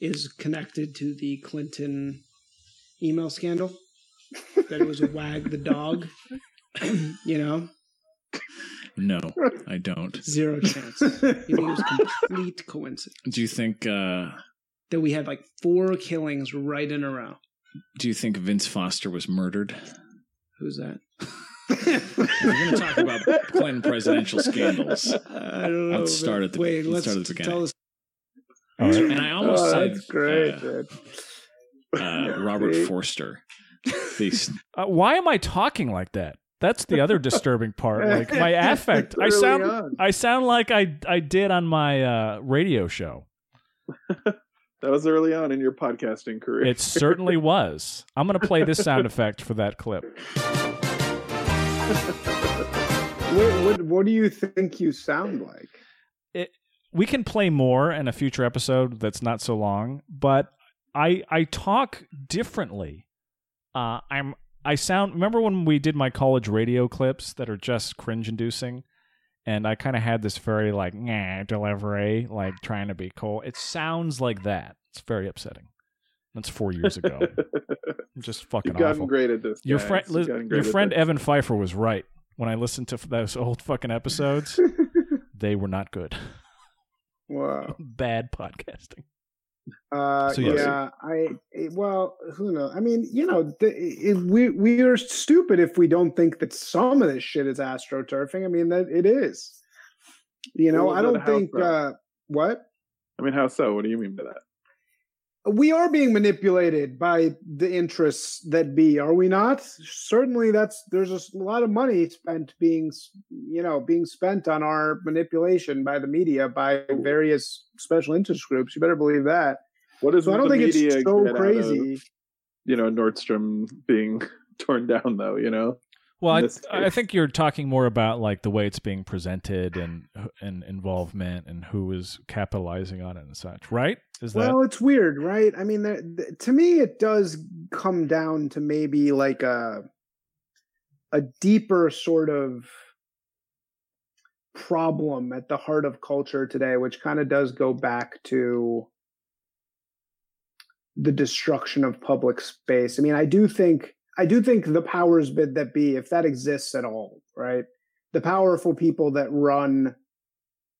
is connected to the Clinton email scandal? that it was a wag the dog? you know, No, I don't. zero chance. It was complete coincidence Do you think? Uh, that we had like four killings right in a row? do you think Vince Foster was murdered? Who's that? If We're going to talk about Clinton presidential scandals. I don't know. Let's start at the- Wait, let's let's, start at the beginning. tell us. And I almost oh, said that's great. uh, dude. uh, Robert See? Forster. Uh, why am I talking like that? That's the other disturbing part. Like my affect. I sound on. I sound like I I did on my uh, radio show. That was early on in your podcasting career. It certainly was. I'm going to play this sound effect for that clip. What, what, what do you think you sound like? we can play more in a future episode that's not so long but i i talk differently. Uh i'm i sound remember when we did my college radio clips that are just cringe inducing and i kind of had this very like nah delivery like trying to be cool. It sounds like that. It's very upsetting that's four years ago just fucking You've gotten awful great at this. your guys. friend great your friend evan pfeiffer was right when i listened to those old fucking episodes they were not good Wow. bad podcasting Uh, So, yes. yeah, I well, who knows? I mean, you know, the, it, we we are stupid if we don't think that some of this shit is astroturfing. I mean, that it is. You know, I don't think uh, what I mean, how so? What do you mean by that? We are being manipulated by the interests that be. Are we not? Certainly, that's there's a lot of money spent being you know being spent on our manipulation by the media by various special interest groups. You better believe that. what is So I don't the think media it's so out of, crazy. you know, Nordstrom being torn down, though. You know, Well, I, I think you're talking more about like the way it's being presented and and involvement and who is capitalizing on it and such, right? Is that Well, it's weird, right? I mean, the, the, to me, it does come down to maybe like a a deeper sort of problem at the heart of culture today, which kind of does go back to the destruction of public space. I mean, I do think I do think the powers bid that be, if that exists at all, right? The powerful people that run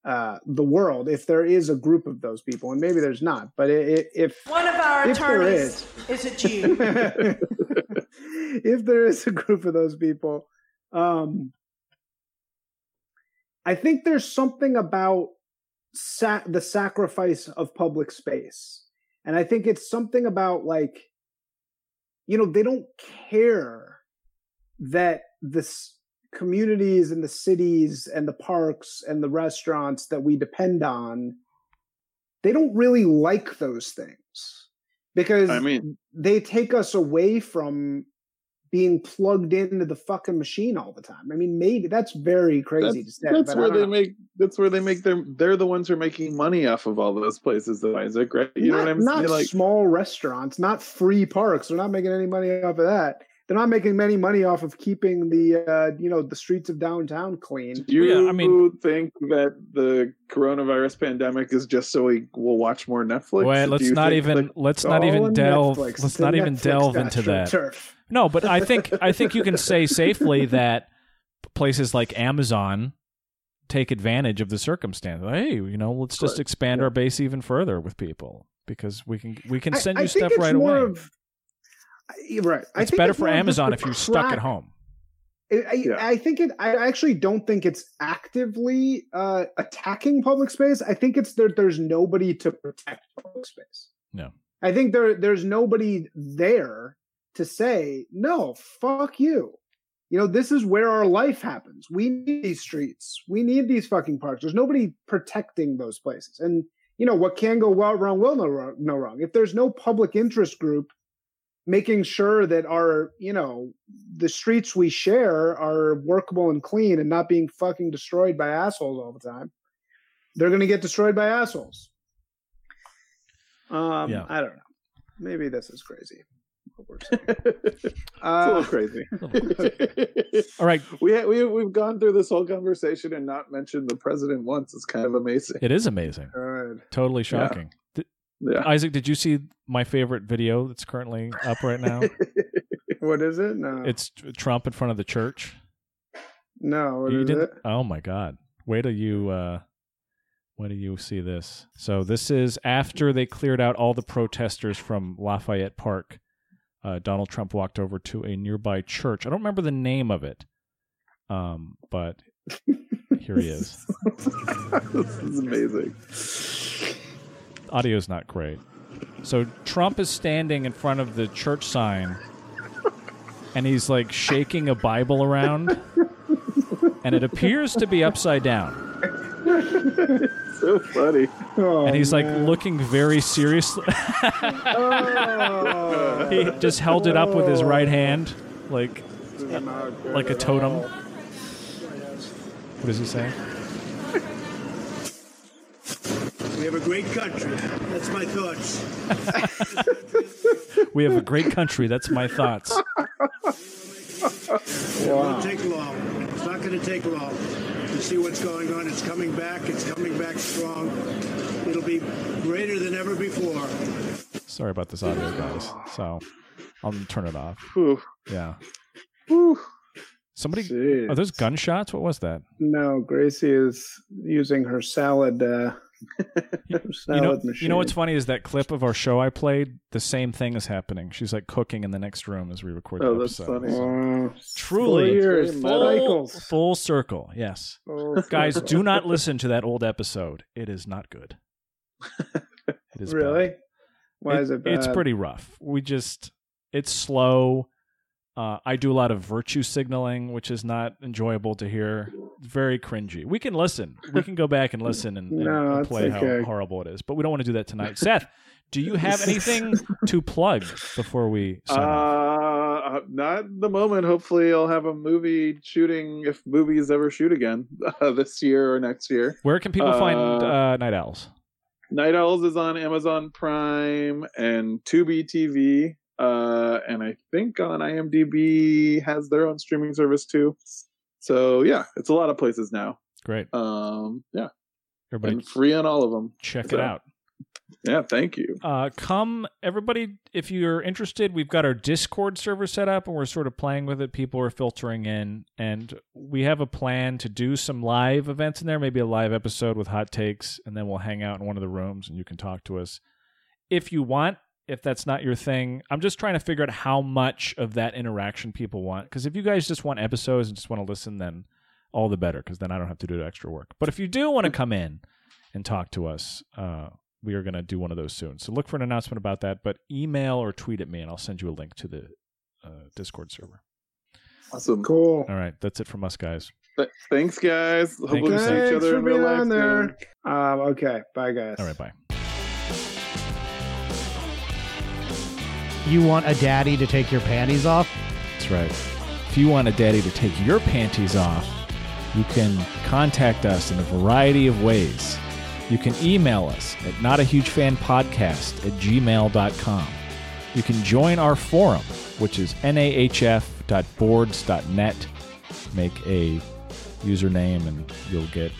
uh, the world, if there is a group of those people, and maybe there's not, but i i if One of our If there attorneys is a Jew. if there is a group of those people, um, I think there's something about sa- the sacrifice of public space. And I think it's something about like, you know, they don't care that this communities and the cities and the parks and the restaurants that we depend on, they don't really like those things. Because I mean, they take us away from being plugged into the fucking machine all the time. I mean, maybe that's very crazy to say. that's where they know. make. That's where they make their. They're the ones who are making money off of all those places, though, Isaac. Right? You know what I'm not saying? Like, small restaurants, not free parks. They're not making any money off of that. They're not making any money off of keeping the uh, you know the streets of downtown clean. do you Yeah, I mean- think that the coronavirus pandemic is just so we will watch more Netflix? Wait, let's not even that- let's not even delve Netflix. let's The not even Netflix delve into that. astroturf. No, but I think I think you can say safely that places like Amazon take advantage of the circumstance. Hey, you know, let's just Right. expand our base even further with people because we can we can send I you think stuff it's right more away. Of, I- right. I it's think better for more of just Amazon if you're stuck at home. I, I, Yeah. I think it. I actually don't think it's actively uh, attacking public space. I think it's that there's nobody to protect public space. No. I think there there's nobody there to say no. Fuck you. You know this is where our life happens. We need these streets. We need these fucking parks. There's nobody protecting those places. And you know what can go well wrong will no wrong. No wrong. If there's no public interest group making sure that our you know the streets we share are workable and clean and not being fucking destroyed by assholes all the time they're going to get destroyed by assholes um Yeah. i don't know maybe this is crazy what it's a Uh, little crazy. All right, we we we've gone through this whole conversation and not mentioned the president once. It's kind of amazing. it is amazing. good. Totally shocking. Yeah. Isaac, did you see my favorite video that's currently up right now? what is it no it's Trump in front of the church. no what you is didn't? it Oh my God! Wait till you uh, wait till you see this. So this is after they cleared out all the protesters from Lafayette Park. Uh, Donald Trump walked over to a nearby church. I don't remember the name of it, um, but here he is. this is amazing. Audio's not great. So Trump is standing in front of the church sign, and he's like shaking a Bible around, and it appears to be upside down. so funny. Oh, and he's like man. looking very seriously. Oh, he just held it up with his right hand, like this is not good like a totem. What does he say? We have a great country. That's my thoughts. We have a great country. That's my thoughts. It won't take long. It's not going to take long. You see what's going on. It's coming back. It's coming back strong. It'll be greater than ever before. Sorry about this audio, guys. So I'll turn it off. Whew. Yeah. Whew. Somebody. Jeez. Are those gunshots? What was that? No, Gracie is using her salad. Uh, her salad You know, you know what's funny is that clip of our show I played. The same thing is happening. She's like cooking in the next room as we record Oh, the that's episode. funny. Wow. Truly, Four years, Very full, full circle. Yes, Full guys, do not listen to that old episode. It is not good. It is bad. really. Why It- is it bad? It's pretty rough. We just it's slow. Uh, I do a lot of virtue signaling, which is not enjoyable to hear. Very cringy. We can listen. We can go back and listen and, and- No, and play okay. how horrible it is. But we don't want to do that tonight. Seth, do you have anything to plug before we sign off? Uh, not the moment. Hopefully, I'll have a movie shooting if movies ever shoot again uh, this year or next year. Where can people find uh, uh, Night Owls? Night Owls is on Amazon Prime and Tubi TV, uh, and I think on IMDb has their own streaming service too. So yeah, it's a lot of places now. Great. Um, yeah, Everybody and free on all of them. check it out. Yeah, thank you. uh, come everybody if you're interested we've got our discord server set up and we're sort of playing with it people are filtering in and we have a plan to do some live events in there maybe a live episode with hot takes and then we'll hang out in one of the rooms and you can talk to us if you want if that's not your thing i'm just trying to figure out how much of that interaction people want because if you guys just want episodes and just want to listen then all the better because then i don't have to do the extra work but if you do want to come in and talk to us uh, we are going to do one of those soon. So look for an announcement about that, but email or tweet at me and I'll send you a link to the uh, Discord server. Awesome. cool. All right, that's it from us, guys. Th- thanks, guys. Hopefully, you. we see each Thanks other for in real being life. on there. soon. Um, okay, bye guys. All right, bye. You want a daddy to take your panties off? That's right. If you want a daddy to take your panties off, you can contact us in a variety of ways. You can email us at notahugefanpodcast at gmail.com. You can join our forum, which is nahf.boards.net. Make a username and you'll get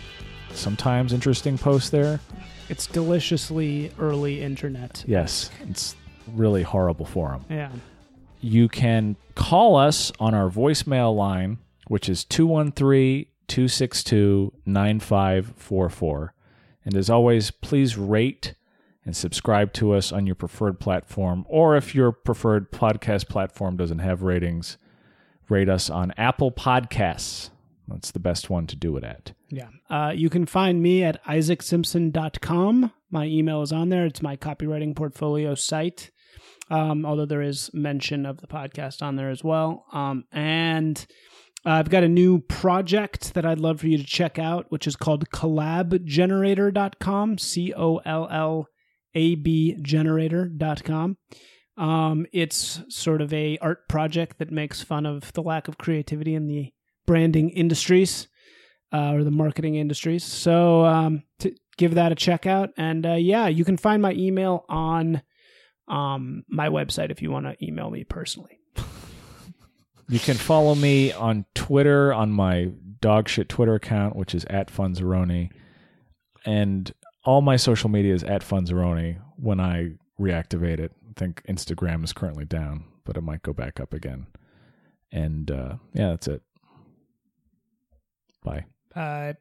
sometimes interesting posts there. It's deliciously early internet. Yes, it's really horrible forum. Yeah. you can call us on our voicemail line, which is 213 262 9544. And as always, please rate and subscribe to us on your preferred platform. Or if your preferred podcast platform doesn't have ratings, rate us on Apple Podcasts. That's the best one to do it at. Yeah. Uh, you can find me at isaacsimpson.com. My email is on there. It's my copywriting portfolio site. Um, although there is mention of the podcast on there as well. Um, and I've got a new project that I'd love for you to check out, which is called collabgenerator.com. C O L L A B generator.com. Um, it's sort of a art project that makes fun of the lack of creativity in the branding industries uh, or the marketing industries. So um, to give that a check out, and uh, yeah, you can find my email on um, my website if you want to email me personally. You can follow me on Twitter on my dogshit Twitter account, which is at Funzeroni. And all my social media is at Funzeroni when I reactivate it. I think Instagram is currently down, but it might go back up again. And uh, yeah, that's it. Bye. Bye.